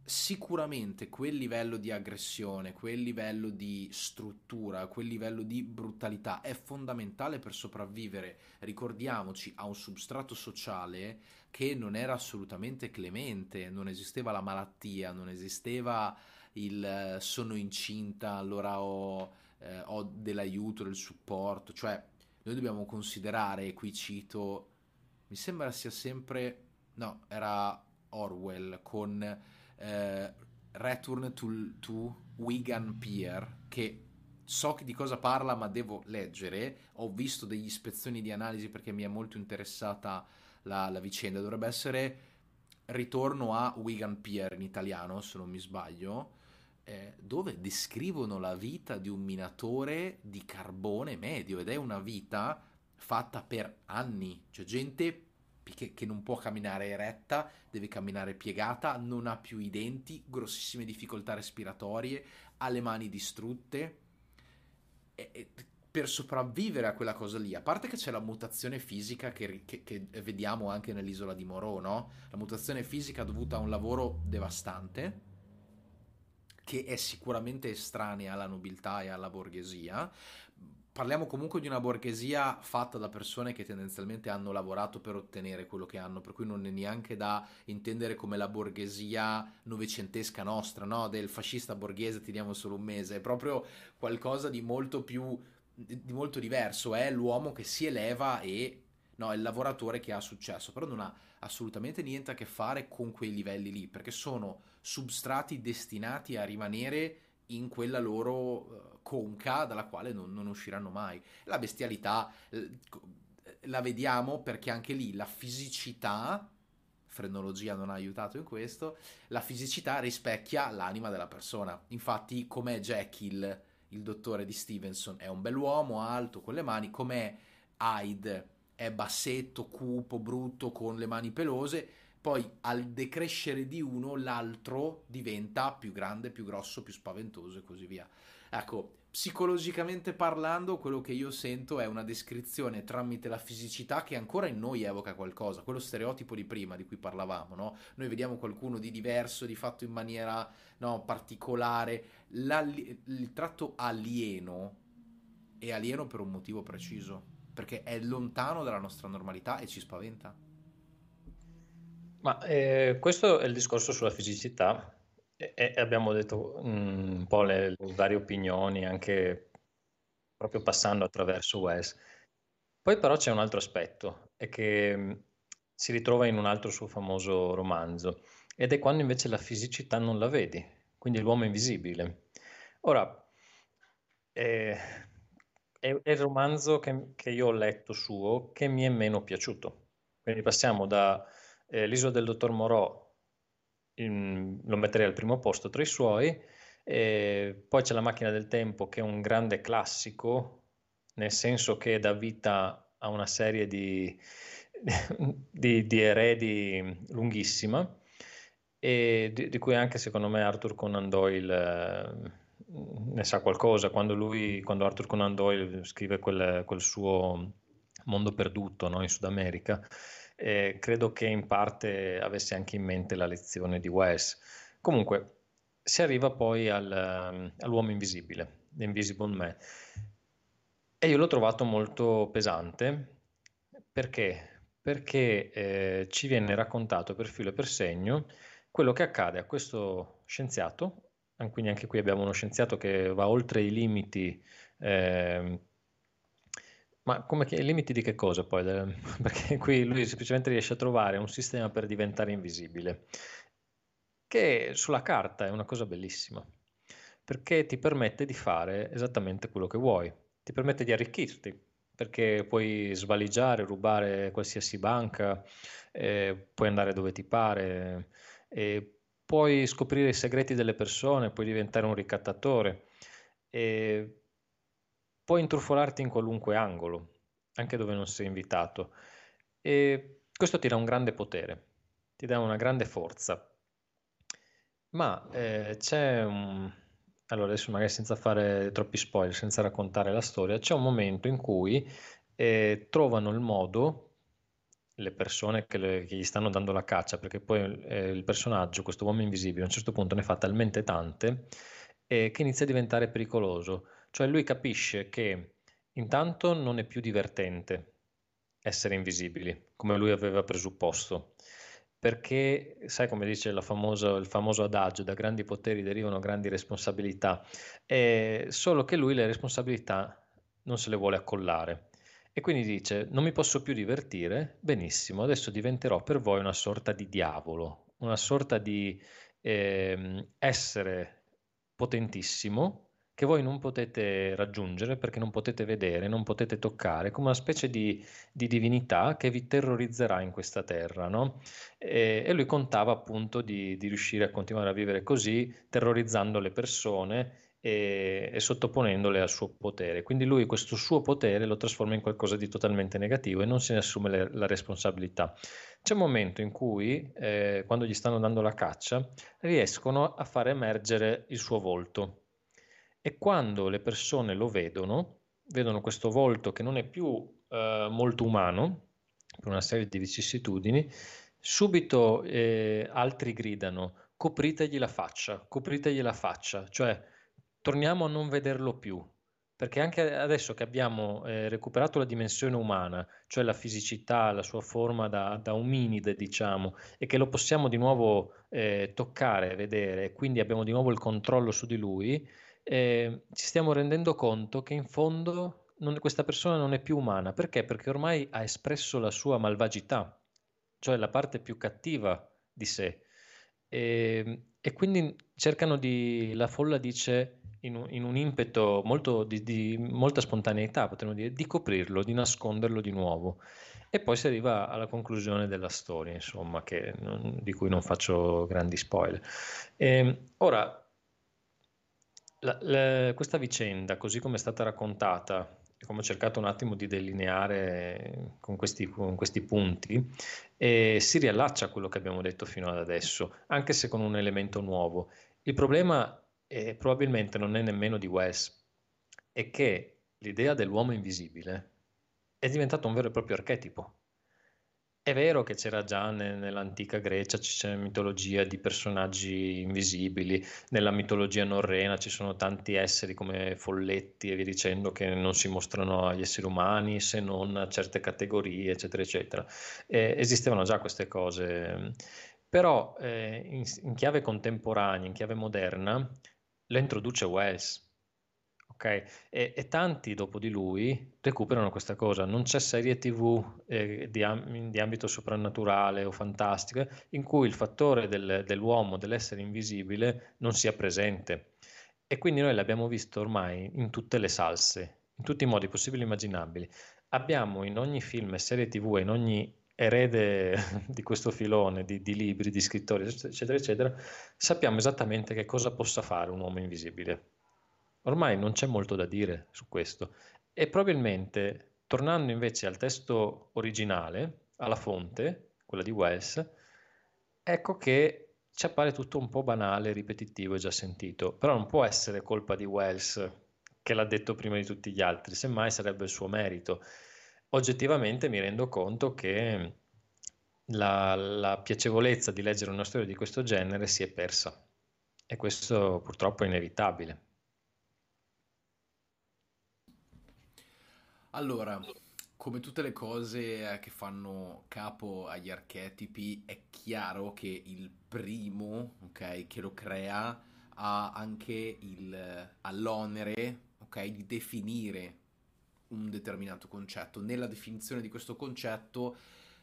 sicuramente quel livello di aggressione, quel livello di struttura, quel livello di brutalità è fondamentale per sopravvivere. Ricordiamoci, a un substrato sociale che non era assolutamente clemente, non esisteva la malattia, non esisteva il eh, sono incinta, allora ho, eh, ho dell'aiuto, del supporto, cioè noi dobbiamo considerare, e qui cito, mi sembra sia sempre, no, era Orwell con eh, Return to, to Wigan Pier, che so di cosa parla ma devo leggere, ho visto degli ispezioni di analisi perché mi è molto interessata la, la vicenda, dovrebbe essere Ritorno a Wigan Pier in italiano, se non mi sbaglio, eh, dove descrivono la vita di un minatore di carbone medio ed è una vita fatta per anni, cioè gente che, che, non può camminare eretta, deve camminare piegata, non ha più i denti, grossissime difficoltà respiratorie, ha le mani distrutte. E, e, per sopravvivere a quella cosa lì, a parte che c'è la mutazione fisica che, che, che vediamo anche nell'isola di Moreau, no? La mutazione fisica dovuta a un lavoro devastante, che è sicuramente estranea alla nobiltà e alla borghesia. Parliamo comunque di una borghesia fatta da persone che tendenzialmente hanno lavorato per ottenere quello che hanno, per cui non è neanche da intendere come la borghesia novecentesca nostra, no? Del fascista borghese ti diamo solo un mese, è proprio qualcosa di molto più di molto diverso, è l'uomo che si eleva e no, è il lavoratore che ha successo, però non ha assolutamente niente a che fare con quei livelli lì, perché sono substrati destinati a rimanere in quella loro uh, conca dalla quale non, non, usciranno mai. La bestialità eh, la vediamo perché anche lì la fisicità, frenologia non ha aiutato in questo, la fisicità rispecchia l'anima della persona. Infatti, com'è Jekyll, il dottore di Stevenson, è un bell'uomo, alto, con le mani, com'è Hyde è bassetto, cupo, brutto, con le mani pelose, poi al decrescere di uno l'altro diventa più grande, più grosso, più spaventoso e così via. Ecco, psicologicamente parlando, quello che io sento è una descrizione tramite la fisicità che ancora in noi evoca qualcosa, quello stereotipo di prima di cui parlavamo, no? Noi vediamo qualcuno di diverso, di fatto in maniera no, particolare, il tratto alieno è alieno per un motivo preciso perché è lontano dalla nostra normalità e ci spaventa. Ma eh, questo è il discorso sulla fisicità e, abbiamo detto mm, un po' le, le, varie opinioni, anche proprio passando attraverso Wes. Poi però c'è un altro aspetto, è che mm, si ritrova in un altro suo famoso romanzo, ed è quando invece la fisicità non la vedi, quindi l'uomo invisibile. Ora, eh, è, è il romanzo che, che, io ho letto suo che mi è meno piaciuto. Quindi passiamo da eh, L'isola del dottor Moreau, in, lo metterei al primo posto tra i suoi, e poi c'è La macchina del tempo che è un grande classico, nel senso che dà vita a una serie di, [LAUGHS] di, di eredi lunghissima e di, di, cui anche secondo me Arthur Conan Doyle... Eh, ne sa qualcosa. Quando, lui, quando Arthur Conan Doyle scrive quel, quel suo mondo perduto no, in Sud America, eh, credo che in parte avesse anche in mente la lezione di Wes. Comunque, si arriva poi al, all'uomo invisibile, l'Invisible Man. E io l'ho trovato molto pesante perché, perché eh, ci viene raccontato per filo e per segno quello che accade a questo scienziato quindi anche qui abbiamo uno scienziato che va oltre i limiti, eh, ma come che, limiti di che cosa poi? [LAUGHS] Perché qui lui semplicemente riesce a trovare un sistema per diventare invisibile, che sulla carta è una cosa bellissima, perché ti permette di fare esattamente quello che vuoi, ti permette di arricchirti, perché puoi svaligiare, rubare qualsiasi banca, eh, puoi andare dove ti pare, eh, puoi scoprire i segreti delle persone, puoi diventare un ricattatore. E puoi intrufolarti in qualunque angolo, anche dove non sei invitato. E questo ti dà un grande potere, ti dà una grande forza. Ma eh, c'è un... Allora, adesso magari senza fare troppi spoiler, senza raccontare la storia, c'è un momento in cui eh, trovano il modo le persone che, le, che, gli stanno dando la caccia, perché poi eh, il personaggio, questo uomo invisibile, a un certo punto ne fa talmente tante eh, che inizia a diventare pericoloso. Cioè lui capisce che intanto non è più divertente essere invisibili, come lui aveva presupposto, perché sai come dice famosa, il famoso adagio, da grandi poteri derivano grandi responsabilità, eh, solo che lui le responsabilità non se le vuole accollare. E quindi dice, non mi posso più divertire, benissimo, adesso diventerò per voi una sorta di diavolo, una sorta di eh, essere potentissimo che voi non potete raggiungere perché non potete vedere, non potete toccare, come una specie di, di divinità che vi terrorizzerà in questa terra. No? E, e, lui contava appunto di, di riuscire a continuare a vivere così, terrorizzando le persone e, e, sottoponendole al suo potere. Quindi lui questo suo potere lo trasforma in qualcosa di totalmente negativo e non se ne assume le, la responsabilità. C'è un momento in cui, eh, quando gli stanno dando la caccia, riescono a far emergere il suo volto e quando le persone lo vedono, vedono questo volto che non è più eh, molto umano, per una serie di vicissitudini, subito eh, altri gridano copritegli la faccia, copritegli la faccia, cioè torniamo a non vederlo più, perché anche adesso che abbiamo eh, recuperato la dimensione umana, cioè la fisicità, la sua forma da, da ominide, diciamo, e che lo possiamo di nuovo eh, toccare, vedere, e quindi abbiamo di nuovo il controllo su di lui, eh, ci stiamo rendendo conto che in fondo non, questa persona non è più umana. Perché? Perché ormai ha espresso la sua malvagità, cioè la parte più cattiva di sé. E, ehm, e quindi cercano di, la folla dice in un, in un impeto molto di, di, molta spontaneità, potremmo dire, di coprirlo, di nasconderlo di nuovo. E poi si arriva alla conclusione della storia, insomma, non, di cui non faccio grandi spoiler. E, ehm, ora, la, la, questa vicenda, così come è stata raccontata, come ho cercato un attimo di delineare con questi, con questi punti, eh, si riallaccia a quello che abbiamo detto fino ad adesso, anche se con un elemento nuovo. Il problema e probabilmente non è nemmeno di Wells, è che l'idea dell'uomo invisibile è diventato un vero e proprio archetipo. È vero che c'era già nell'antica Grecia, c'è mitologia di personaggi invisibili, nella mitologia norrena ci sono tanti esseri come folletti e via dicendo che non si mostrano agli esseri umani se non a certe categorie, eccetera, eccetera. Eh, esistevano già queste cose, però eh, in, in chiave contemporanea, in chiave moderna, lo introduce Wells. Okay? E, e, tanti dopo di lui recuperano questa cosa. Non c'è serie TV eh, di, di, ambito soprannaturale o fantastico in cui il fattore del, dell'uomo, dell'essere invisibile, non sia presente. E quindi noi l'abbiamo visto ormai in tutte le salse, in tutti i modi possibili e immaginabili. Abbiamo in ogni film e serie TV, in ogni erede [LAUGHS] di questo filone di, di, libri, di scrittori, eccetera, eccetera, sappiamo esattamente che cosa possa fare un uomo invisibile. Ormai non c'è molto da dire su questo. E probabilmente, tornando invece al testo originale, alla fonte, quella di Wells, ecco che ci appare tutto un po' banale, ripetitivo e già sentito, però non può essere colpa di Wells che l'ha detto prima di tutti gli altri, semmai sarebbe il suo merito. Oggettivamente mi rendo conto che la, la piacevolezza di leggere una storia di questo genere si è persa. E questo purtroppo è inevitabile. Allora, come tutte le cose eh, che fanno capo agli archetipi, è chiaro che il primo, ok, che lo crea ha anche il, all'onere, ok, di definire un determinato concetto. Nella definizione di questo concetto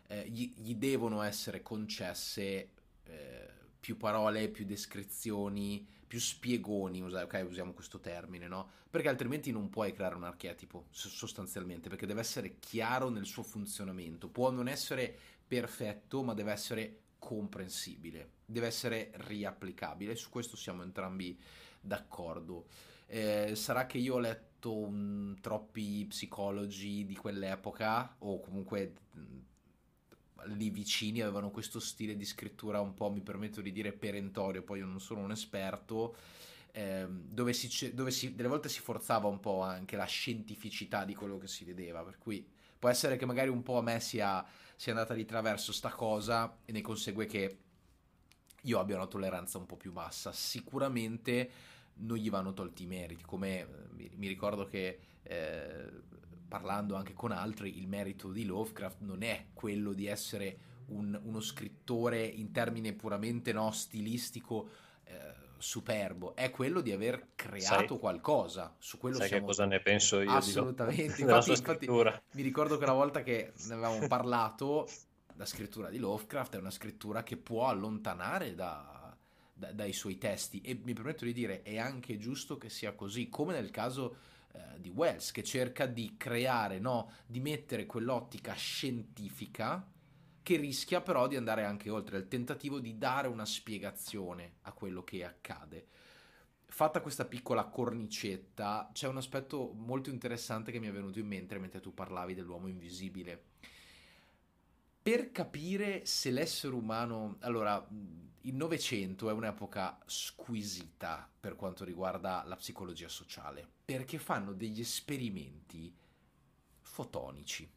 eh, gli, gli, devono essere concesse eh, più parole, più descrizioni, più spiegoni, ok, usiamo questo termine, no? Perché altrimenti non puoi creare un archetipo, sostanzialmente, perché deve essere chiaro nel suo funzionamento. Può non essere perfetto, ma deve essere comprensibile, deve essere riapplicabile. Su questo siamo entrambi d'accordo. Eh, sarà che io ho letto un, troppi psicologi di quell'epoca o comunque lì vicini avevano questo stile di scrittura un po', mi permetto di dire, perentorio, poi io non sono un esperto, ehm, dove, si, dove si, delle volte si forzava un po' anche la scientificità di quello che si vedeva, per cui può essere che magari un po' a me sia, sia andata di traverso sta cosa e ne consegue che io abbia una tolleranza un po' più bassa. Sicuramente non gli vanno tolti i meriti, come eh, mi, ricordo che eh, parlando anche con altri, il merito di Lovecraft non è quello di essere un, uno scrittore in termine puramente no, stilistico eh, superbo, è quello di aver creato sai, qualcosa. Su quello sai siamo... che cosa ne penso io? Assolutamente. [LAUGHS] infatti, infatti, mi ricordo che una volta che ne avevamo parlato, la scrittura di Lovecraft è una scrittura che può allontanare da, da, dai suoi testi e mi permetto di dire è anche giusto che sia così, come nel caso eh, di Wells che cerca di creare, no, di mettere quell'ottica scientifica che rischia però di andare anche oltre il tentativo di dare una spiegazione a quello che accade. Fatta questa piccola cornicetta, c'è un aspetto molto interessante che mi è venuto in mente mentre tu parlavi dell'uomo invisibile. Per capire se l'essere umano... Allora, il Novecento è un'epoca squisita per quanto riguarda la psicologia sociale, perché fanno degli esperimenti fotonici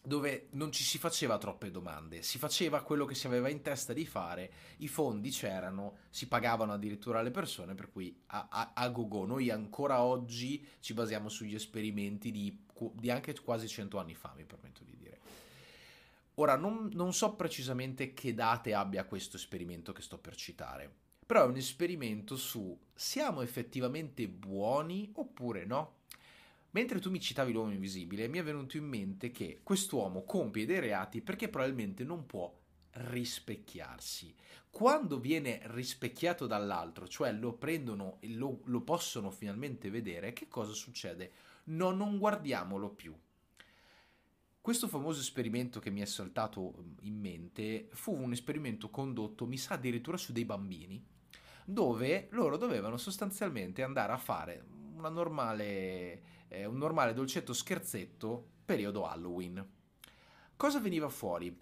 dove non ci si faceva troppe domande, si faceva quello che si aveva in testa di fare, i fondi c'erano, si pagavano addirittura le persone, per cui a, a, a go-go. Noi ancora oggi ci basiamo sugli esperimenti di, di anche quasi cento anni fa, mi permetto di dire. Ora, non, non so precisamente che date abbia questo esperimento che sto per citare, però è un esperimento su siamo effettivamente buoni oppure no? Mentre tu mi citavi l'uomo invisibile, mi è venuto in mente che quest'uomo compie dei reati perché probabilmente non può rispecchiarsi. Quando viene rispecchiato dall'altro, cioè lo prendono e lo, lo possono finalmente vedere, che cosa succede? No, non guardiamolo più. Questo famoso esperimento che mi è saltato in mente fu un esperimento condotto, mi sa addirittura su dei bambini, dove loro dovevano sostanzialmente andare a fare normale eh, un normale dolcetto scherzetto periodo Halloween. Cosa veniva fuori?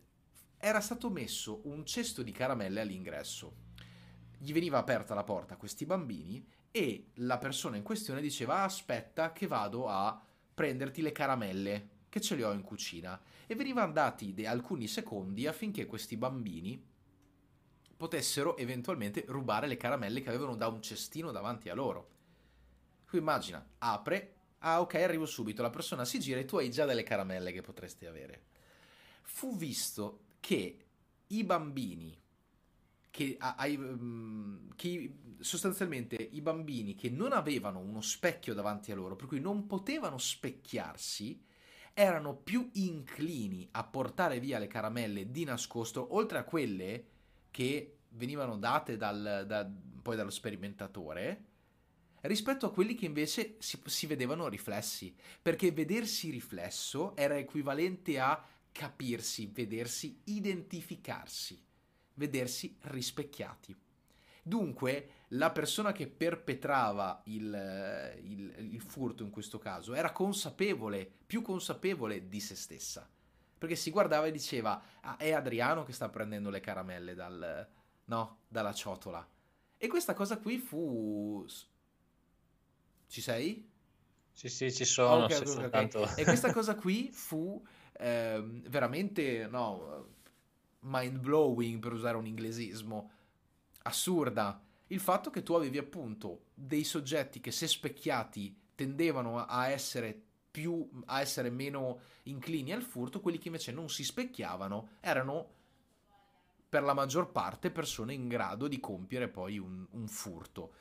Era stato messo un cesto di caramelle all'ingresso. Gli veniva aperta la porta a questi bambini e la persona in questione diceva aspetta che vado a prenderti le caramelle che ce le ho in cucina e venivano dati alcuni secondi affinché questi bambini potessero eventualmente rubare le caramelle che avevano da un cestino davanti a loro. Qui immagina, apre, Ah, ok, arrivo subito. La persona si gira e tu hai già delle caramelle che potresti avere. Fu visto che i bambini che, mm, che, sostanzialmente i bambini che non avevano uno specchio davanti a loro, per cui non potevano specchiarsi, erano più inclini a portare via le caramelle di nascosto, oltre a quelle che venivano date dal, da, poi dallo sperimentatore, rispetto a quelli che invece si, si vedevano riflessi, perché vedersi riflesso era equivalente a capirsi, vedersi identificarsi, vedersi rispecchiati. Dunque, la persona che perpetrava il, il, il, furto in questo caso era consapevole, più consapevole di se stessa. Perché si guardava e diceva: ah, è Adriano che sta prendendo le caramelle dal, no, dalla ciotola. E questa cosa qui fu ci sei? Sì, sì, ci sono. Okay, okay, soltanto... okay. E questa cosa qui fu eh, veramente, no, mind blowing per usare un inglesismo, assurda. Il fatto che tu avevi appunto dei soggetti che se specchiati tendevano a essere più, a essere meno inclini al furto, quelli che invece non si specchiavano erano per la maggior parte persone in grado di compiere poi un, un furto.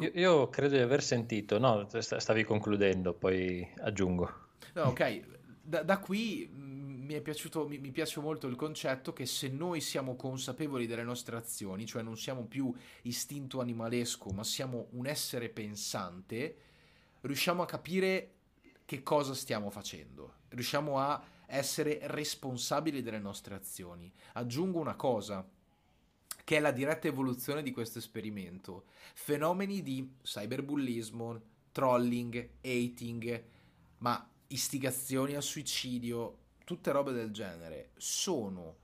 Io, io, credo di aver sentito, no, stavi concludendo, poi aggiungo. No, ok, da, da qui mm, mi, è piaciuto, mi, mi, piace molto il concetto che se noi siamo consapevoli delle nostre azioni, cioè non siamo più istinto animalesco, ma siamo un essere pensante, riusciamo a capire che cosa stiamo facendo, riusciamo a essere responsabili delle nostre azioni. Aggiungo una cosa, che è la diretta evoluzione di questo esperimento. Fenomeni di cyberbullismo, trolling, hating, ma istigazioni al suicidio, tutte robe del genere, sono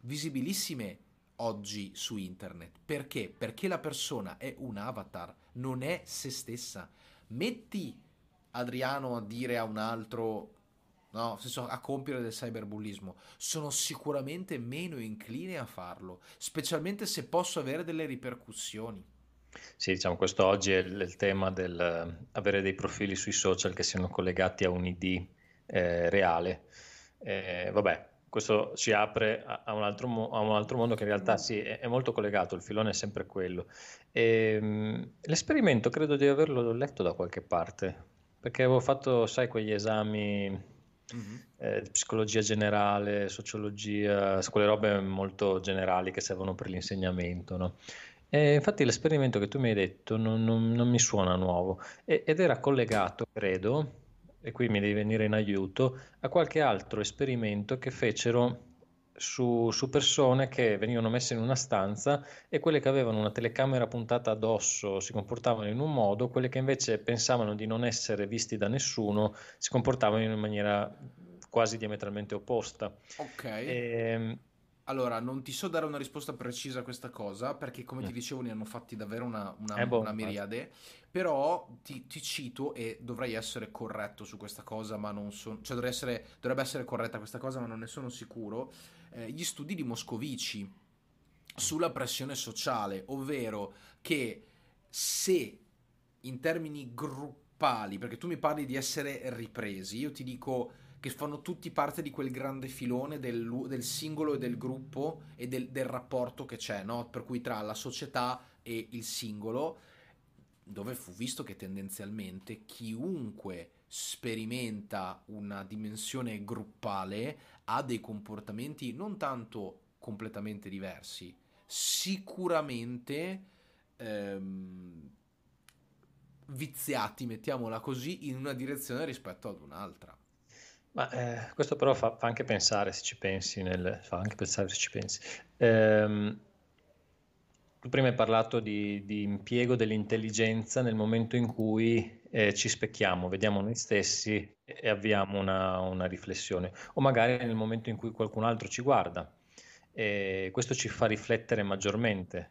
visibilissime oggi su internet. Perché? Perché la persona è un avatar, non è se stessa. Metti Adriano a dire a un altro, no, a compiere del cyberbullismo, sono sicuramente meno incline a farlo, specialmente se posso avere delle ripercussioni. Sì, diciamo, questo oggi è il, tema del uh, avere dei profili sui social che siano collegati a un ID eh, reale. Eh, vabbè, questo ci apre a, a, un altro, a, un altro, mondo che in realtà sì, è, è molto collegato, il filone è sempre quello. E, um, l'esperimento credo di averlo letto da qualche parte, perché avevo fatto, sai, quegli esami mm-hmm. eh, di psicologia generale, sociologia, quelle robe molto generali che servono per l'insegnamento, no? E infatti l'esperimento che tu mi hai detto non, non, non mi suona nuovo e, ed era collegato, credo, e qui mi devi venire in aiuto, a qualche altro esperimento che fecero su, su, persone che venivano messe in una stanza e quelle che avevano una telecamera puntata addosso si comportavano in un modo, quelle che invece pensavano di non essere visti da nessuno si comportavano in maniera quasi diametralmente opposta. Ok. E, ehm, allora, non ti so dare una risposta precisa a questa cosa, perché come ti mm. dicevo ne hanno fatti davvero una, una, eh boh, una miriade, però ti, ti, cito e dovrei essere corretto su questa cosa, ma non sono... cioè essere, dovrebbe essere corretta questa cosa, ma non ne sono sicuro, eh, gli studi di Moscovici sulla pressione sociale, ovvero che se in termini gruppali, perché tu mi parli di essere ripresi, io ti dico che fanno tutti parte di quel grande filone del, del singolo e del gruppo e del, del rapporto che c'è, no? per cui tra la società e il singolo, dove fu visto che tendenzialmente chiunque sperimenta una dimensione gruppale ha dei comportamenti non tanto completamente diversi, sicuramente ehm, viziati, mettiamola così, in una direzione rispetto ad un'altra. Ma eh, questo però fa, fa, anche pensare se ci pensi, nel, fa anche pensare se ci pensi. Ehm, tu prima hai parlato di, di, impiego dell'intelligenza nel momento in cui eh, ci specchiamo, vediamo noi stessi e avviamo una, una, riflessione, o magari nel momento in cui qualcun altro ci guarda. E questo ci fa riflettere maggiormente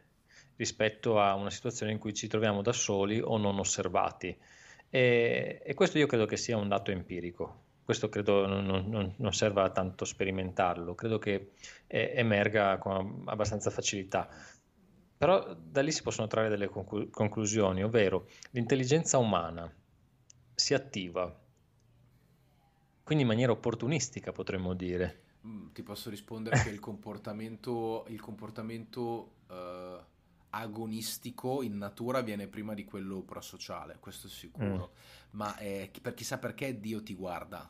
rispetto a una situazione in cui ci troviamo da soli o non osservati. E, e questo io credo che sia un dato empirico questo credo non, non, non, serva tanto sperimentarlo, credo che eh, emerga con abbastanza facilità. Però da lì si possono trarre delle conclu- conclusioni, ovvero l'intelligenza umana si attiva, quindi in maniera opportunistica potremmo dire. Mm, ti posso rispondere che il [LAUGHS] comportamento, il comportamento uh, agonistico in natura viene prima di quello prosociale, questo è sicuro. Mm. Ma eh, per chissà perché Dio ti guarda,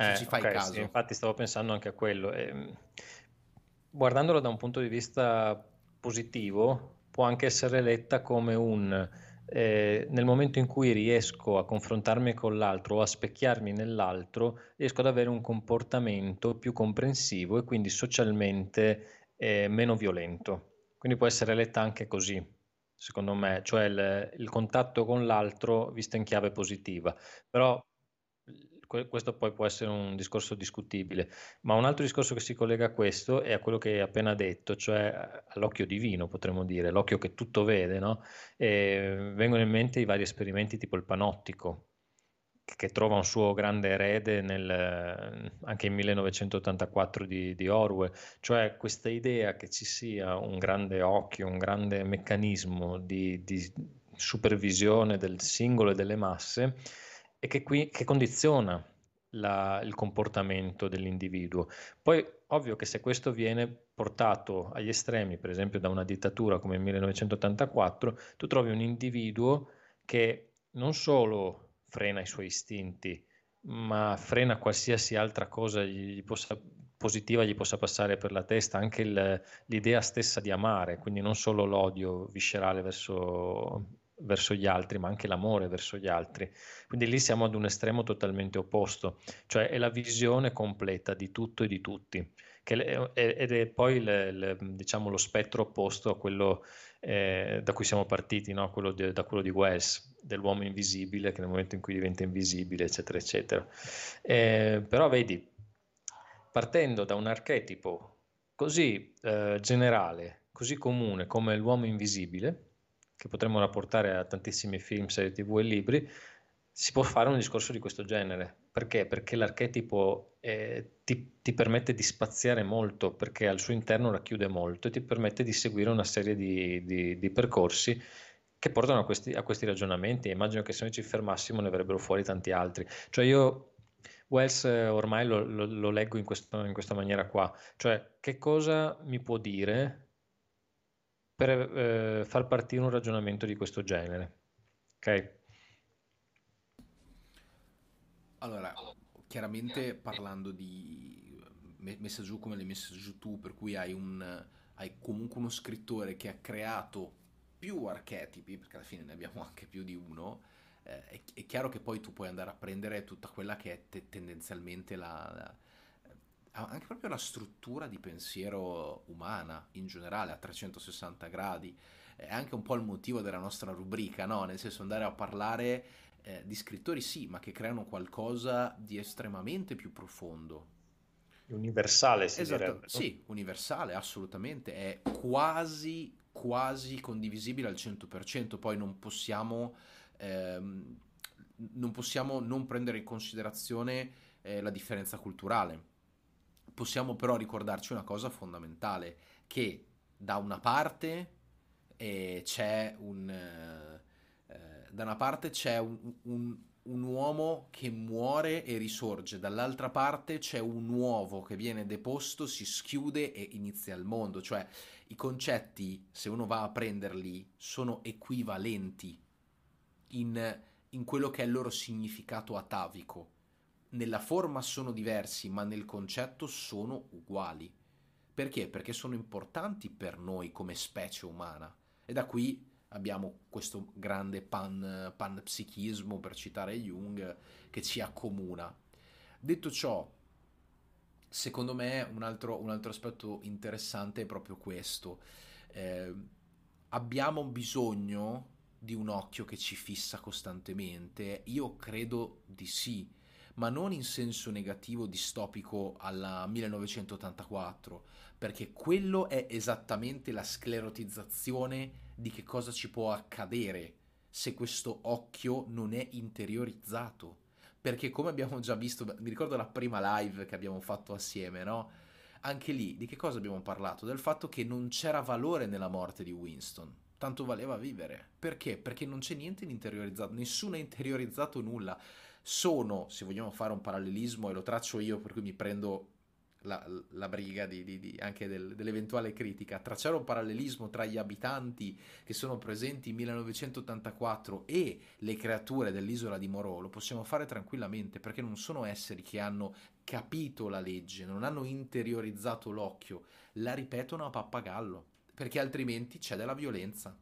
eh, ci fai okay, caso. Sì, infatti stavo pensando anche a quello. E, ehm, guardandolo da un punto di vista positivo, può anche essere letta come un... Eh, nel momento in cui riesco a confrontarmi con l'altro o a specchiarmi nell'altro, riesco ad avere un comportamento più comprensivo e quindi socialmente eh, meno violento. Quindi può essere letta anche così, secondo me, cioè il, il contatto con l'altro visto in chiave positiva. Però questo poi può essere un discorso discutibile, ma un altro discorso che si collega a questo è a quello che hai appena detto, cioè eh, all'occhio divino, potremmo dire, l'occhio che tutto vede, no? Vengono in mente i vari esperimenti tipo il panottico, che trova un suo grande erede nel, anche in 1984 di, di, Orwell, cioè questa idea che ci sia un grande occhio, un grande meccanismo di, di supervisione del singolo e delle masse e che, qui, che condiziona la, il comportamento dell'individuo. Poi, ovvio che se questo viene portato agli estremi, per esempio da una dittatura come il 1984, tu trovi un individuo che non solo frena i suoi istinti, ma frena qualsiasi altra cosa gli possa, positiva gli possa passare per la testa, anche il, l'idea stessa di amare, quindi non solo l'odio viscerale verso verso gli altri, ma anche l'amore verso gli altri. Quindi lì siamo ad un estremo totalmente opposto, cioè è la visione completa di tutto e di tutti, è, ed è poi le, le, diciamo, lo spettro opposto a quello eh, da cui siamo partiti, no? quello di, da quello di Wells, dell'uomo invisibile che nel momento in cui diventa invisibile, eccetera, eccetera. Eh, però vedi, partendo da un archetipo così eh, generale, così comune come l'uomo invisibile, che potremmo rapportare a tantissimi film, serie tv e libri, si può fare un discorso di questo genere. Perché? Perché l'archetipo eh, ti, ti, permette di spaziare molto, perché al suo interno racchiude molto e ti permette di seguire una serie di, di, di percorsi che portano a questi, a questi, ragionamenti. Immagino che se noi ci fermassimo ne avrebbero fuori tanti altri. Cioè io Wells ormai lo, lo, lo leggo in, questo, in questa maniera qua, cioè che cosa mi può dire per eh, far partire un ragionamento di questo genere. Ok? Allora, chiaramente parlando di messa giù come l'hai messa giù tu, per cui hai, un, hai comunque uno scrittore che ha creato più archetipi, perché alla fine ne abbiamo anche più di uno, eh, è, è, chiaro che poi tu puoi andare a prendere tutta quella che è te- tendenzialmente la, la anche proprio la struttura di pensiero umana in generale a 360 gradi. È anche un po' il motivo della nostra rubrica, no? Nel senso andare a parlare eh, di scrittori sì, ma che creano qualcosa di estremamente più profondo. Universale, si esatto, direbbe. Sì, universale, assolutamente. È quasi, quasi condivisibile al 100%. Poi non possiamo, ehm, non, possiamo non prendere in considerazione eh, la differenza culturale. Possiamo però ricordarci una cosa fondamentale, che da una parte eh, c'è un... Eh, da una parte c'è un, un, un, uomo che muore e risorge, dall'altra parte c'è un uovo che viene deposto, si schiude e inizia il mondo. Cioè i concetti, se uno va a prenderli, sono equivalenti in, in quello che è il loro significato atavico. Nella forma sono diversi, ma nel concetto sono uguali. Perché? Perché sono importanti per noi come specie umana. E da qui abbiamo questo grande pan, panpsichismo, per citare Jung, che ci accomuna. Detto ciò, secondo me un altro, un altro aspetto interessante è proprio questo. Eh, abbiamo bisogno di un occhio che ci fissa costantemente? Io credo di sì, ma non in senso negativo distopico alla 1984, perché quello è esattamente la sclerotizzazione di che cosa ci può accadere se questo occhio non è interiorizzato. Perché come abbiamo già visto, mi ricordo la prima live che abbiamo fatto assieme, no? Anche lì, di che cosa abbiamo parlato? Del fatto che non c'era valore nella morte di Winston, tanto valeva vivere. Perché? Perché non c'è niente in interiorizzato, nessuno ha interiorizzato nulla. Sono, se vogliamo fare un parallelismo, e lo traccio io, per cui mi prendo la, la briga di, di, di, anche del, dell'eventuale critica, tracciare un parallelismo tra gli abitanti che sono presenti in 1984 e le creature dell'isola di Moreau lo possiamo fare tranquillamente perché non sono esseri che hanno capito la legge, non hanno interiorizzato l'occhio, la ripetono a pappagallo perché altrimenti c'è della violenza.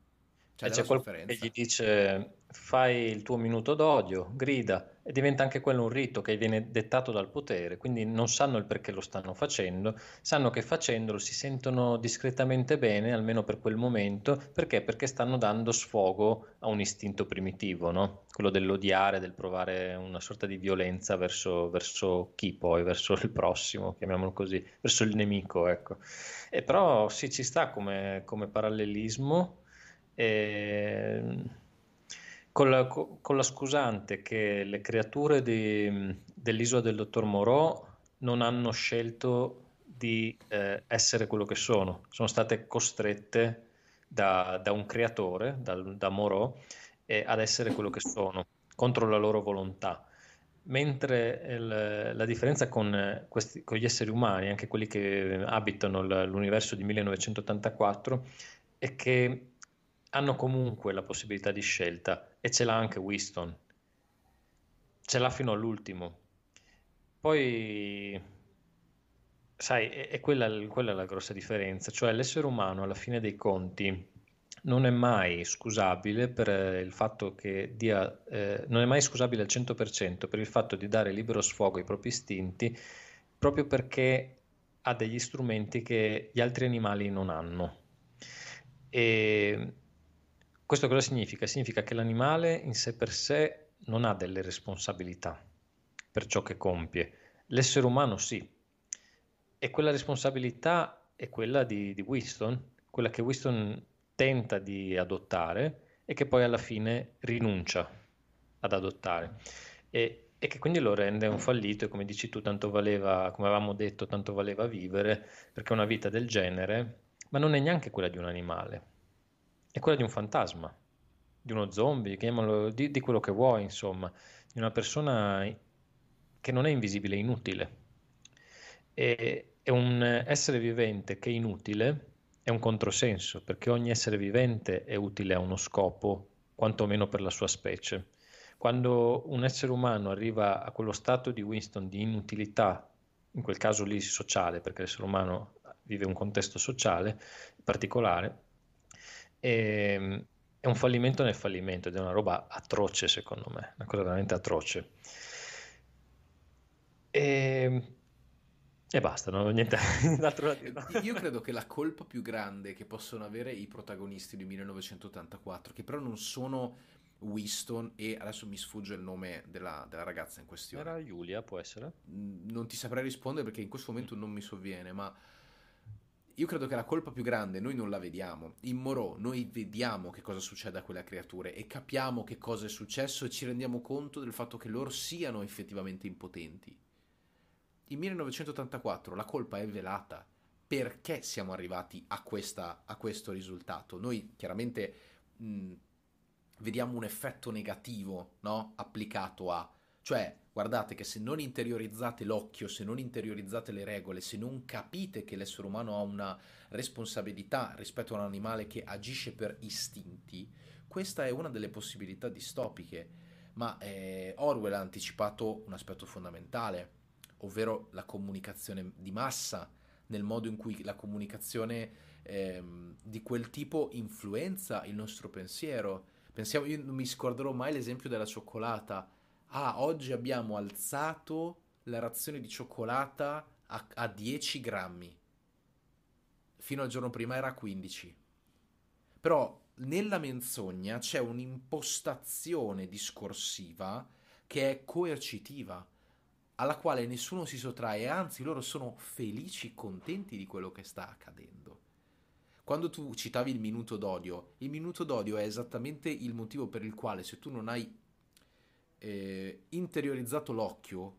C'è, c'è qualcuno che gli dice fai il tuo minuto d'odio, grida e diventa anche quello un rito che viene dettato dal potere, quindi non sanno il perché lo stanno facendo, sanno che facendolo si sentono discretamente bene, almeno per quel momento, perché? Perché stanno dando sfogo a un istinto primitivo, no? quello dell'odiare, del provare una sorta di violenza verso, verso chi poi, verso il prossimo, chiamiamolo così, verso il nemico, ecco. E però sì, ci sta come, come parallelismo e, con, la, con, la, scusante che le creature di, dell'isola del dottor Moreau non hanno scelto di eh, essere quello che sono, sono state costrette da, da un creatore, da, da Moreau, eh, ad essere quello che sono, contro la loro volontà. Mentre il, la differenza con, questi, con, gli esseri umani, anche quelli che abitano l'universo di 1984, è che hanno comunque la possibilità di scelta e ce l'ha anche Winston. Ce l'ha fino all'ultimo. Poi, sai, è, è quella, quella la grossa differenza, cioè l'essere umano alla fine dei conti non è mai scusabile per eh, il fatto che dia, eh, non è mai scusabile al 100% per il fatto di dare libero sfogo ai propri istinti proprio perché ha degli strumenti che gli altri animali non hanno. E questo cosa significa? Significa che l'animale in sé per sé non ha delle responsabilità per ciò che compie, l'essere umano sì. E quella responsabilità è quella di, di Winston, quella che Winston tenta di adottare e che poi alla fine rinuncia ad adottare. E, e che quindi lo rende un fallito e come dici tu, tanto valeva, come avevamo detto, tanto valeva vivere, perché una vita del genere, ma non è neanche quella di un animale, è quella di un fantasma, di uno zombie, chiamalo di, di quello che vuoi, insomma, di una persona che non è invisibile, è inutile. E, è un essere vivente che è inutile è un controsenso, perché ogni essere vivente è utile a uno scopo, quantomeno per la sua specie. Quando un essere umano arriva a quello stato di Winston di inutilità, in quel caso lì sociale, perché l'essere umano vive un contesto sociale particolare, è, ehm, è un fallimento nel fallimento ed è una roba atroce secondo me, una cosa veramente atroce. E ehm, e basta, non ho niente [LAUGHS] altro da dire. Io credo che la colpa più grande che possono avere i protagonisti di 1984, che però non sono Winston e adesso mi sfugge il nome della, della ragazza in questione. Era Giulia, può essere? Non ti saprei rispondere perché in questo momento non mi sovviene, ma io credo che la colpa più grande noi non la vediamo. In Moreau noi vediamo che cosa succede a quelle creature e capiamo che cosa è successo e ci rendiamo conto del fatto che loro siano effettivamente impotenti in 1984 la colpa è velata. Perché siamo arrivati a, questa, a questo risultato? Noi chiaramente mh, vediamo un effetto negativo no? applicato a... Cioè, guardate che se non interiorizzate l'occhio, se non interiorizzate le regole, se non capite che l'essere umano ha una responsabilità rispetto a un animale che agisce per istinti, questa è una delle possibilità distopiche. Ma eh, Orwell ha anticipato un aspetto fondamentale ovvero la comunicazione di massa, nel modo in cui la comunicazione ehm, di quel tipo influenza il nostro pensiero. Pensiamo, io non mi scorderò mai l'esempio della cioccolata. Ah, oggi abbiamo alzato la razione di cioccolata a, a 10 grammi. Fino al giorno prima era 15. Però nella menzogna c'è un'impostazione discorsiva che è coercitiva alla quale nessuno si sottrae, anzi loro sono felici, contenti di quello che sta accadendo. Quando tu citavi il minuto d'odio, il minuto d'odio è esattamente il motivo per il quale se tu non hai eh, interiorizzato l'occhio,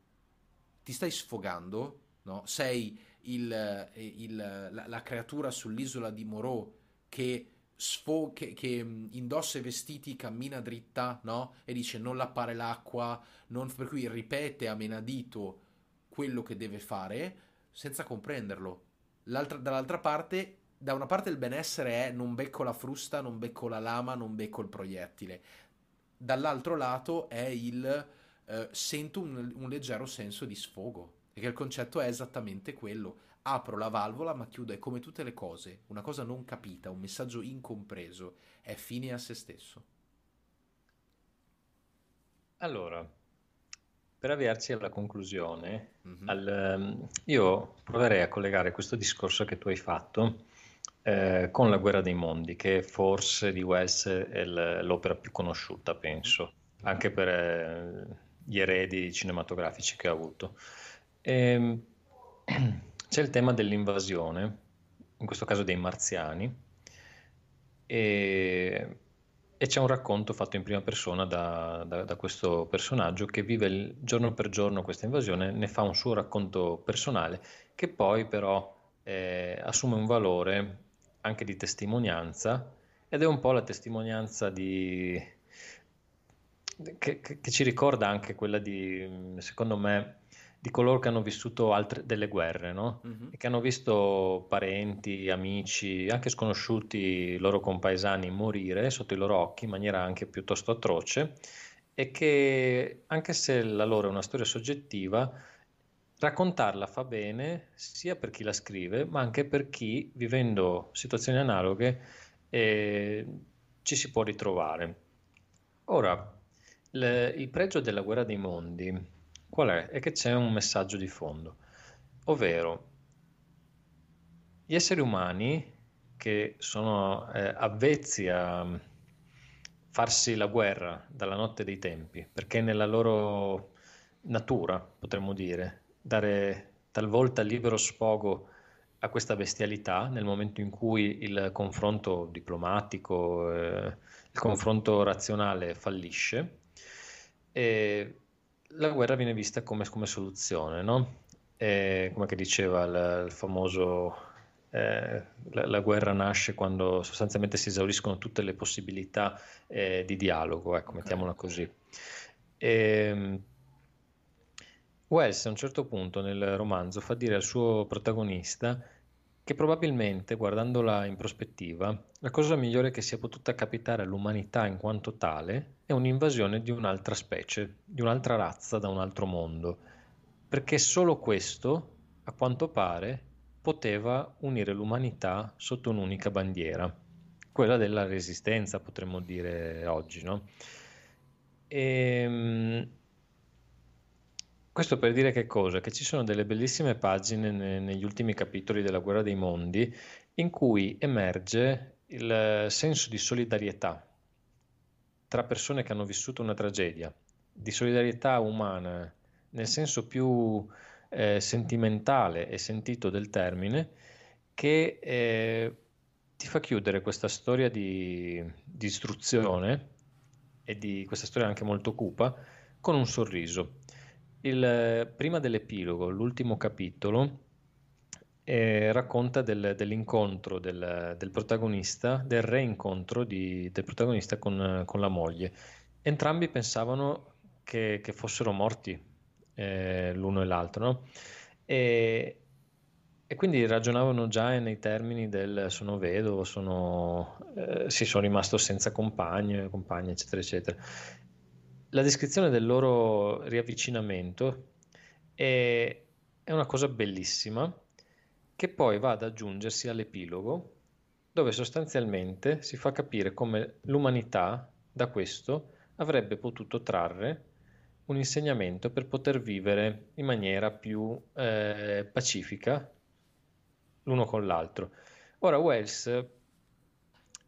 ti stai sfogando, no? sei il, eh, il, la, la, creatura sull'isola di Moreau che sfo- che, che indossa i vestiti, cammina dritta, no? E dice non lappare l'acqua, non... per cui ripete a menadito quello che deve fare senza comprenderlo. L'altra, dall'altra parte, da una parte il benessere è non becco la frusta, non becco la lama, non becco il proiettile. Dall'altro lato è il eh, sento un, un leggero senso di sfogo, perché il concetto è esattamente quello apro la valvola ma chiudo, è come tutte le cose, una cosa non capita, un messaggio incompreso, è fine a se stesso. Allora, per avviarci alla conclusione, mm-hmm. al, um, io proverei a collegare questo discorso che tu hai fatto eh, con La guerra dei mondi, che forse di Wells è l'opera più conosciuta, penso, anche per eh, gli eredi cinematografici che ha avuto. E, ehm, [CLEARS THROAT] C'è il tema dell'invasione, in questo caso dei marziani, e, e c'è un racconto fatto in prima persona da, da, da, questo personaggio che vive il, giorno per giorno questa invasione, ne fa un suo racconto personale che poi però eh, assume un valore anche di testimonianza ed è un po' la testimonianza di... Che, che, che ci ricorda anche quella di, secondo me, di coloro che hanno vissuto altre, delle guerre, no? mm-hmm. E che hanno visto parenti, amici, anche sconosciuti, loro compaesani morire sotto i loro occhi in maniera anche piuttosto atroce e che anche se la loro è una storia soggettiva, raccontarla fa bene sia per chi la scrive, ma anche per chi, vivendo situazioni analoghe, e ci si può ritrovare. Ora, le, il pregio della guerra dei mondi qual è? È che c'è un messaggio di fondo, ovvero gli esseri umani che sono eh, avvezzi a farsi la guerra dalla notte dei tempi, perché nella loro natura, potremmo dire, dare talvolta libero sfogo a questa bestialità nel momento in cui il confronto diplomatico, eh, il confronto razionale fallisce, e la guerra viene vista come, come soluzione, no? E, come diceva il, il famoso eh, la, la, guerra nasce quando sostanzialmente si esauriscono tutte le possibilità eh, di dialogo, ecco, mettiamola così. E, ehm, Wells a un certo punto nel romanzo fa dire al suo protagonista che probabilmente, guardandola in prospettiva, la cosa migliore che sia potuta capitare all'umanità in quanto tale è un'invasione di un'altra specie, di un'altra razza da un altro mondo, perché solo questo, a quanto pare, poteva unire l'umanità sotto un'unica bandiera, quella della resistenza, potremmo dire oggi, no? E, ehm, questo per dire che cosa? Che ci sono delle bellissime pagine ne, negli ultimi capitoli della Guerra dei Mondi in cui emerge il senso di solidarietà tra persone che hanno vissuto una tragedia, di solidarietà umana nel senso più eh, sentimentale e sentito del termine, che eh, ti fa chiudere questa storia di, di istruzione e di questa storia anche molto cupa con un sorriso. Il, prima dell'epilogo, l'ultimo capitolo, eh, racconta del, dell'incontro del, del, protagonista, del reincontro di, del protagonista con, con, la moglie. Entrambi pensavano che, che fossero morti eh, l'uno e l'altro, no? E, e, quindi ragionavano già nei termini del sono vedovo, sono, eh, sì, sono rimasto senza compagno, compagna, eccetera, eccetera la descrizione del loro riavvicinamento è, è una cosa bellissima che poi va ad aggiungersi all'epilogo dove sostanzialmente si fa capire come l'umanità da questo avrebbe potuto trarre un insegnamento per poter vivere in maniera più eh, pacifica l'uno con l'altro. Ora Wells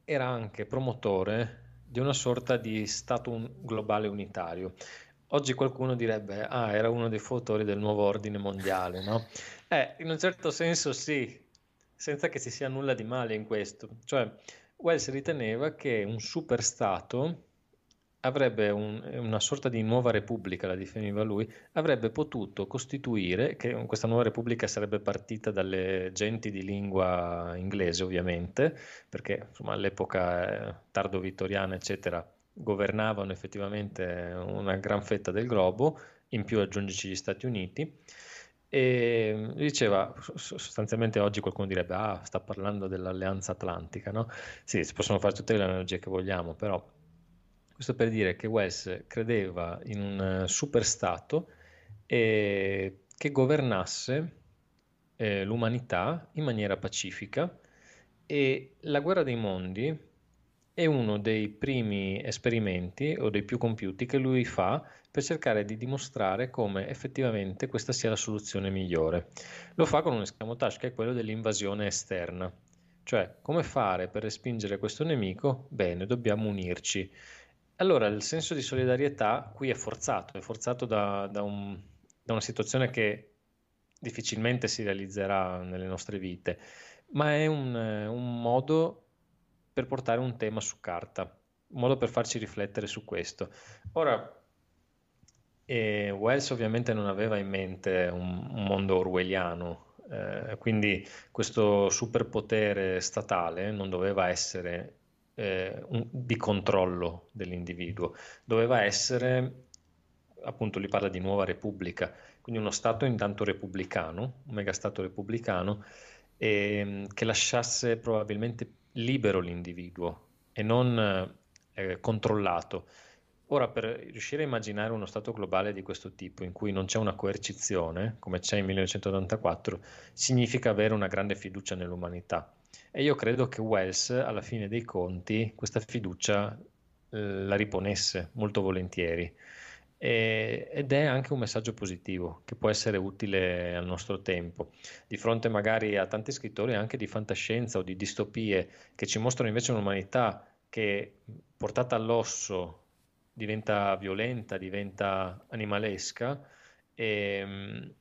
era anche promotore di una sorta di stato globale unitario. Oggi qualcuno direbbe, ah, era uno dei fautori del nuovo ordine mondiale, no? [LAUGHS] Eh, in un certo senso sì, senza che ci sia nulla di male in questo. Cioè, Wells riteneva che un superstato avrebbe un, una sorta di nuova repubblica, la definiva lui, avrebbe potuto costituire, che questa nuova repubblica sarebbe partita dalle genti di lingua inglese ovviamente, perché insomma, all'epoca eh, tardo-vittoriana eccetera governavano effettivamente una gran fetta del globo, in più aggiungici gli Stati Uniti, e diceva sostanzialmente oggi qualcuno direbbe ah sta parlando dell'alleanza atlantica no? sì si possono fare tutte le analogie che vogliamo però questo per dire che Wells credeva in un superstato eh, che governasse eh, l'umanità in maniera pacifica e la guerra dei mondi è uno dei primi esperimenti o dei più compiuti che lui fa per cercare di dimostrare come effettivamente questa sia la soluzione migliore. Lo fa con un escamotage che è quello dell'invasione esterna, cioè come fare per respingere questo nemico? Bene, dobbiamo unirci. Allora, il senso di solidarietà qui è forzato, è forzato da, da, un, da, una situazione che difficilmente si realizzerà nelle nostre vite, ma è un, un modo per portare un tema su carta, un modo per farci riflettere su questo. Ora, eh, Wells ovviamente non aveva in mente un, un mondo orwelliano, eh, quindi questo superpotere statale non doveva essere eh, un, di controllo dell'individuo, doveva essere, appunto, li parla di nuova repubblica, quindi uno Stato intanto repubblicano, un megastato repubblicano, eh, che lasciasse probabilmente libero l'individuo e non eh, controllato. Ora, per riuscire a immaginare uno stato globale di questo tipo, in cui non c'è una coercizione, come c'è in 1984, significa avere una grande fiducia nell'umanità. E io credo che Wells, alla fine dei conti, questa fiducia eh, la riponesse molto volentieri. E, ed è anche un messaggio positivo che può essere utile al nostro tempo. Di fronte magari a tanti scrittori anche di fantascienza o di distopie che ci mostrano invece un'umanità che portata all'osso diventa violenta, diventa animalesca, e, ehm,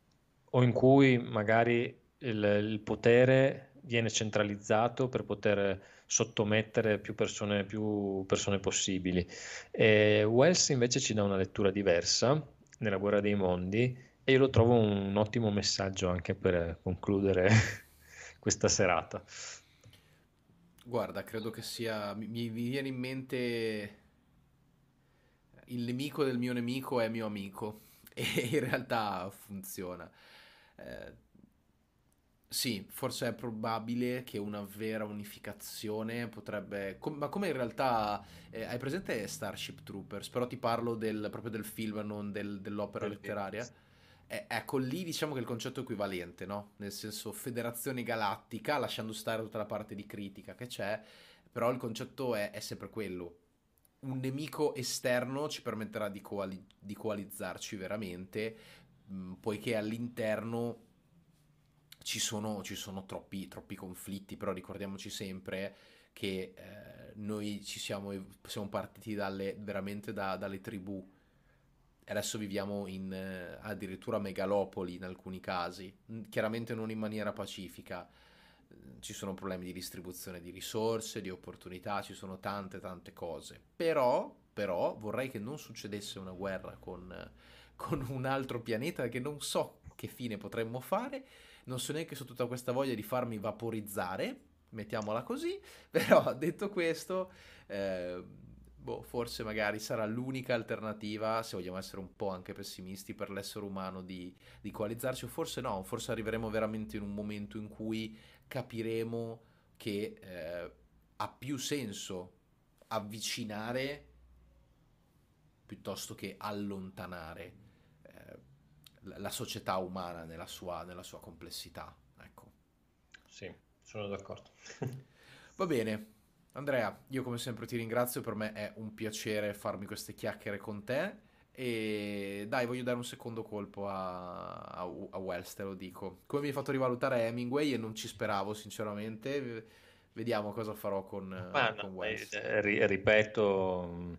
o in cui magari il, il, potere viene centralizzato per poter sottomettere più persone, più persone possibili. E Wells invece ci dà una lettura diversa nella guerra dei mondi e io lo trovo un ottimo messaggio anche per concludere [LAUGHS] questa serata. Guarda, credo che sia. Mi, mi viene in mente il nemico del mio nemico è mio amico [LAUGHS] e in realtà funziona. Eh, sì, forse è probabile che una vera unificazione potrebbe... Com- ma come in realtà... Eh, hai presente Starship Troopers? Però ti parlo del, proprio del film, non del, dell'opera del letteraria. Eh, ecco, lì diciamo che il concetto è equivalente, no? Nel senso federazione galattica, lasciando stare tutta la parte di critica che c'è, però il concetto è, è sempre quello un nemico esterno ci permetterà di, coali- di coalizzarci veramente, mh, mm, poiché all'interno ci sono, ci sono troppi, troppi, conflitti, però ricordiamoci sempre che eh, noi ci siamo, siamo partiti dalle, veramente da, dalle tribù adesso viviamo in eh, addirittura megalopoli in alcuni casi, chiaramente non in maniera pacifica ci sono problemi di distribuzione di risorse, di opportunità, ci sono tante tante cose. Però, però vorrei che non succedesse una guerra con, con un altro pianeta che non so che fine potremmo fare, non so neanche su tutta questa voglia di farmi vaporizzare, mettiamola così, [LAUGHS] però detto questo... Eh, boh, forse magari sarà l'unica alternativa, se vogliamo essere un po' anche pessimisti, per l'essere umano di, di coalizzarci, o forse no, forse arriveremo veramente in un momento in cui capiremo che eh, ha più senso avvicinare piuttosto che allontanare la società umana nella sua, nella sua complessità. Ecco. Sì, sono d'accordo. [LAUGHS] Va bene, Andrea, io come sempre ti ringrazio, per me è un piacere farmi queste chiacchiere con te e dai, voglio dare un secondo colpo a, a, a Wells, te lo dico. Come mi hai fatto rivalutare Hemingway e non ci speravo sinceramente, vediamo cosa farò con, Ma, con Wells. Eh, ripeto,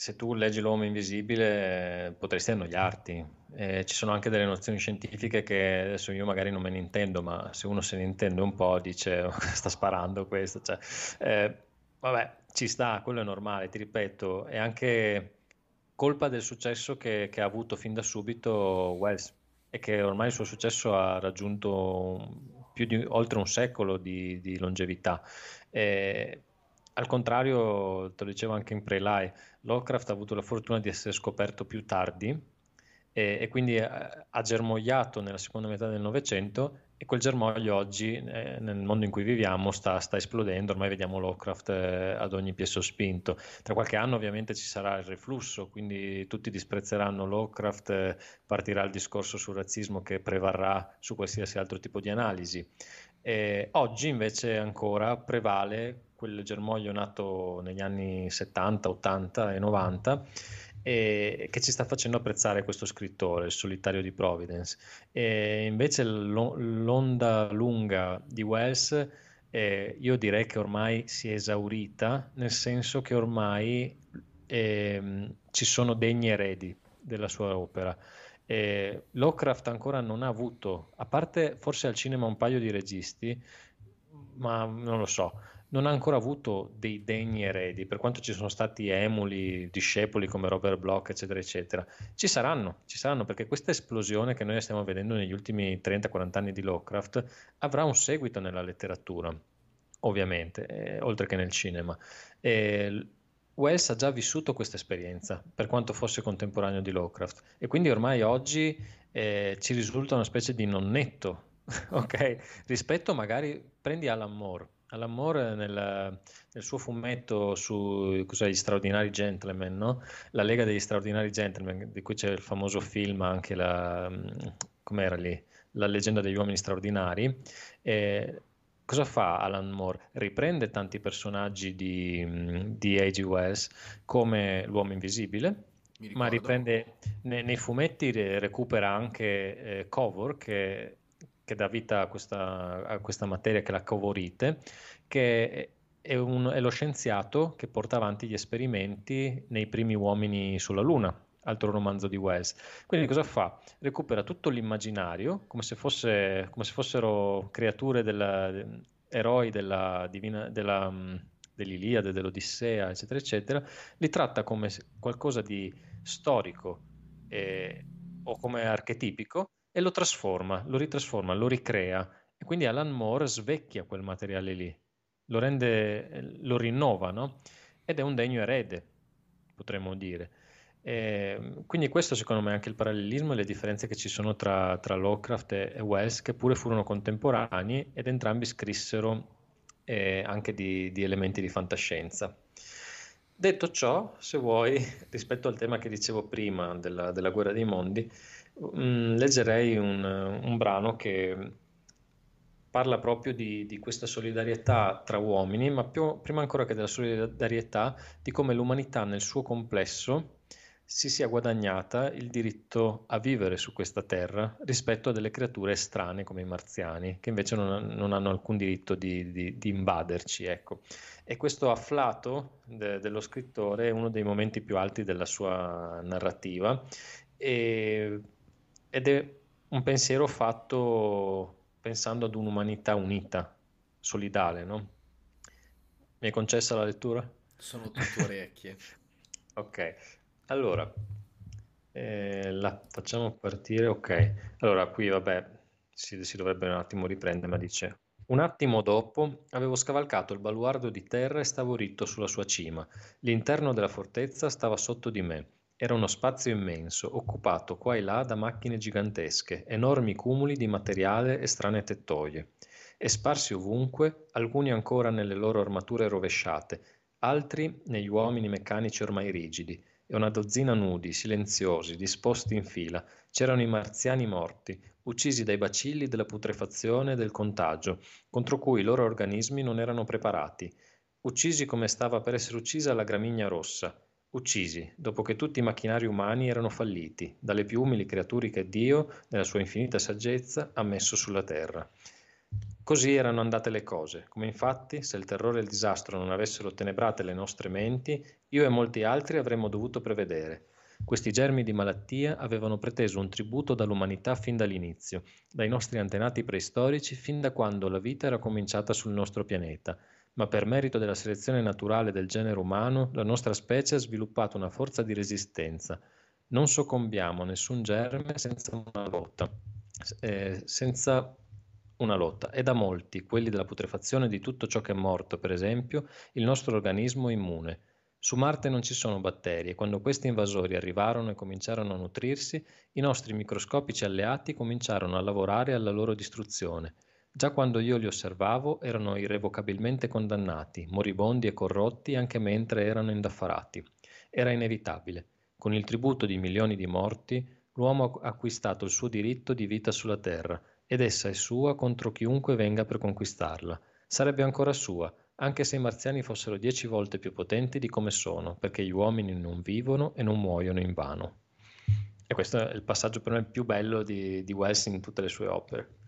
se tu leggi L'uomo invisibile potresti annoiarti. Eh, ci sono anche delle nozioni scientifiche che adesso io magari non me ne intendo, ma se uno se ne intende un po' dice [LAUGHS] oh, sta sparando questo. Cioè, eh, vabbè, ci sta, quello è normale, ti ripeto, è anche colpa del successo che, che, ha avuto fin da subito Wells e che ormai il suo successo ha raggiunto più di oltre un secolo di, di longevità. E, al contrario, te lo dicevo anche in pre-live, Lovecraft ha avuto la fortuna di essere scoperto più tardi e, e quindi ha, ha germogliato nella seconda metà del Novecento e quel germoglio oggi, eh, nel mondo in cui viviamo, sta, sta esplodendo, ormai vediamo Lovecraft eh, ad ogni piè sospinto. Tra qualche anno ovviamente ci sarà il reflusso, quindi tutti disprezzeranno Lovecraft, eh, partirà il discorso sul razzismo che prevarrà su qualsiasi altro tipo di analisi. Oggi invece ancora prevale quel germoglio nato negli anni 70, 80 e 90 e che ci sta facendo apprezzare questo scrittore, il solitario di Providence. E invece l'onda lunga di Wells eh, io direi che ormai si è esaurita, nel senso che ormai eh, ci sono degni eredi della sua opera. Eh, Lovecraft ancora non ha avuto, a parte forse al cinema un paio di registi, ma non lo so, non ha ancora avuto dei degni eredi, per quanto ci sono stati emuli, discepoli come Robert Bloch, eccetera, eccetera. Ci saranno, ci saranno, perché questa esplosione che noi stiamo vedendo negli ultimi 30-40 anni di Lovecraft avrà un seguito nella letteratura, ovviamente, eh, oltre che nel cinema. E Wells ha già vissuto questa esperienza, per quanto fosse contemporaneo di Lovecraft, e quindi ormai oggi eh, ci risulta una specie di nonnetto, [LAUGHS] ok? Rispetto magari, prendi Alan Moore, Alan Moore nel, nel suo fumetto su gli straordinari gentleman, no? la Lega degli straordinari gentleman, di cui c'è il famoso film anche la, com'era lì? La leggenda degli uomini straordinari. Eh, cosa fa Alan Moore? Riprende tanti personaggi di, di A.G. Wells come l'uomo invisibile, ma riprende nei, nei fumetti recupera anche eh, Covor che che dà vita a questa, a questa materia che è la covorite, che è, un, è, lo scienziato che porta avanti gli esperimenti nei primi uomini sulla Luna, altro romanzo di Wells. Quindi cosa fa? Recupera tutto l'immaginario come se, fosse, come se fossero creature della, eroi della divina, della, dell'Iliade, dell'Odissea, eccetera, eccetera, li tratta come qualcosa di storico eh, o come archetipico e lo trasforma, lo ritrasforma, lo ricrea e quindi Alan Moore svecchia quel materiale lì, lo rende, lo rinnova, no? Ed è un degno erede, potremmo dire. E quindi questo secondo me è anche il parallelismo e le differenze che ci sono tra, tra Lovecraft e, Wells, che pure furono contemporanei ed entrambi scrissero eh, anche di, di elementi di fantascienza. Detto ciò, se vuoi, [LAUGHS] rispetto al tema che dicevo prima della, della guerra dei mondi, Mm, leggerei un, un, brano che parla proprio di, di, questa solidarietà tra uomini, ma più, prima ancora che della solidarietà, di come l'umanità nel suo complesso si sia guadagnata il diritto a vivere su questa terra rispetto a delle creature estranee come i marziani, che invece non, non hanno alcun diritto di, di, di invaderci. Ecco. E questo afflato de, dello scrittore è uno dei momenti più alti della sua narrativa. E ed è un pensiero fatto pensando ad un'umanità unita, solidale, no? Mi hai concessa la lettura? Sono tutte orecchie. [LAUGHS] ok, allora, eh, la facciamo partire, ok. Allora, qui vabbè, si, si dovrebbe un attimo riprendere, ma dice... Un attimo dopo avevo scavalcato il baluardo di terra e stavo ritto sulla sua cima. L'interno della fortezza stava sotto di me era uno spazio immenso, occupato qua e là da macchine gigantesche, enormi cumuli di materiale e strane tettoie, e sparsi ovunque, alcuni ancora nelle loro armature rovesciate, altri negli uomini meccanici ormai rigidi, e una dozzina nudi, silenziosi, disposti in fila. C'erano i marziani morti, uccisi dai bacilli della putrefazione e del contagio, contro cui i loro organismi non erano preparati, uccisi come stava per essere uccisa la gramigna rossa, Uccisi, dopo che tutti i macchinari umani erano falliti, dalle più umili creature che Dio, nella sua infinita saggezza, ha messo sulla terra. Così erano andate le cose, come infatti, se il terrore e il disastro non avessero tenebrate le nostre menti, io e molti altri avremmo dovuto prevedere. Questi germi di malattia avevano preteso un tributo dall'umanità fin dall'inizio, dai nostri antenati preistorici fin da quando la vita era cominciata sul nostro pianeta, ma per merito della selezione naturale del genere umano, la nostra specie ha sviluppato una forza di resistenza. Non soccombiamo a nessun germe senza una lotta. Eh, senza una lotta. E da molti, quelli della putrefazione di tutto ciò che è morto, per esempio, il nostro organismo immune. Su Marte non ci sono batteri e quando questi invasori arrivarono e cominciarono a nutrirsi, i nostri microscopici alleati cominciarono a lavorare alla loro distruzione. Già quando io li osservavo erano irrevocabilmente condannati, moribondi e corrotti anche mentre erano indaffarati. Era inevitabile. Con il tributo di milioni di morti, l'uomo ha acquistato il suo diritto di vita sulla terra, ed essa è sua contro chiunque venga per conquistarla. Sarebbe ancora sua, anche se i marziani fossero dieci volte più potenti di come sono, perché gli uomini non vivono e non muoiono in vano. E questo è il passaggio per me più bello di, di Wells in tutte le sue opere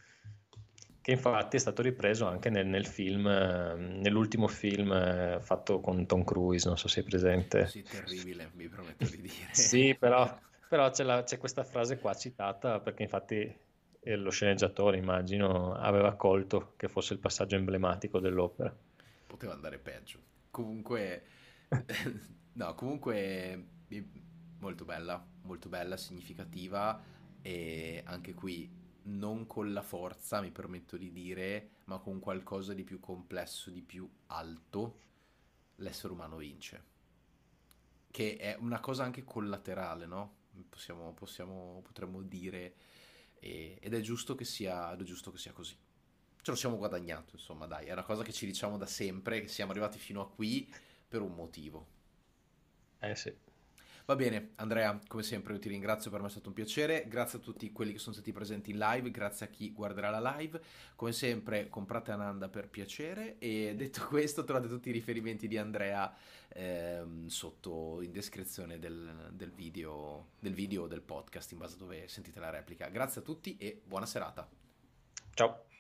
che infatti è stato ripreso anche nel, nel film, nell'ultimo film eh, fatto con Tom Cruise, non so se è presente. Sì, terribile, mi prometto di dire. sì, però, [LAUGHS] però c'è, la, c'è, questa frase qua citata perché infatti lo sceneggiatore, immagino, aveva colto che fosse il passaggio emblematico dell'opera. Poteva andare peggio. Comunque, [LAUGHS] no, comunque molto bella, molto bella, significativa e anche qui non con la forza, mi permetto di dire, ma con qualcosa di più complesso, di più alto, l'essere umano vince. Che è una cosa anche collaterale, no? Possiamo, possiamo, potremmo dire, e, ed è giusto, sia, è giusto che sia così. ce lo siamo guadagnato, insomma, dai, è una cosa che ci diciamo da sempre, che siamo arrivati fino a qui per un motivo. Eh sì. Va bene, Andrea, come sempre io ti ringrazio, per me è stato un piacere, grazie a tutti quelli che sono stati presenti in live, grazie a chi guarderà la live, come sempre comprate Ananda per piacere e detto [LAUGHS] questo trovate tutti i riferimenti di Andrea ehm, sotto in descrizione del, del, video, del video del podcast in base a dove sentite la replica. Grazie a tutti e buona serata. Ciao.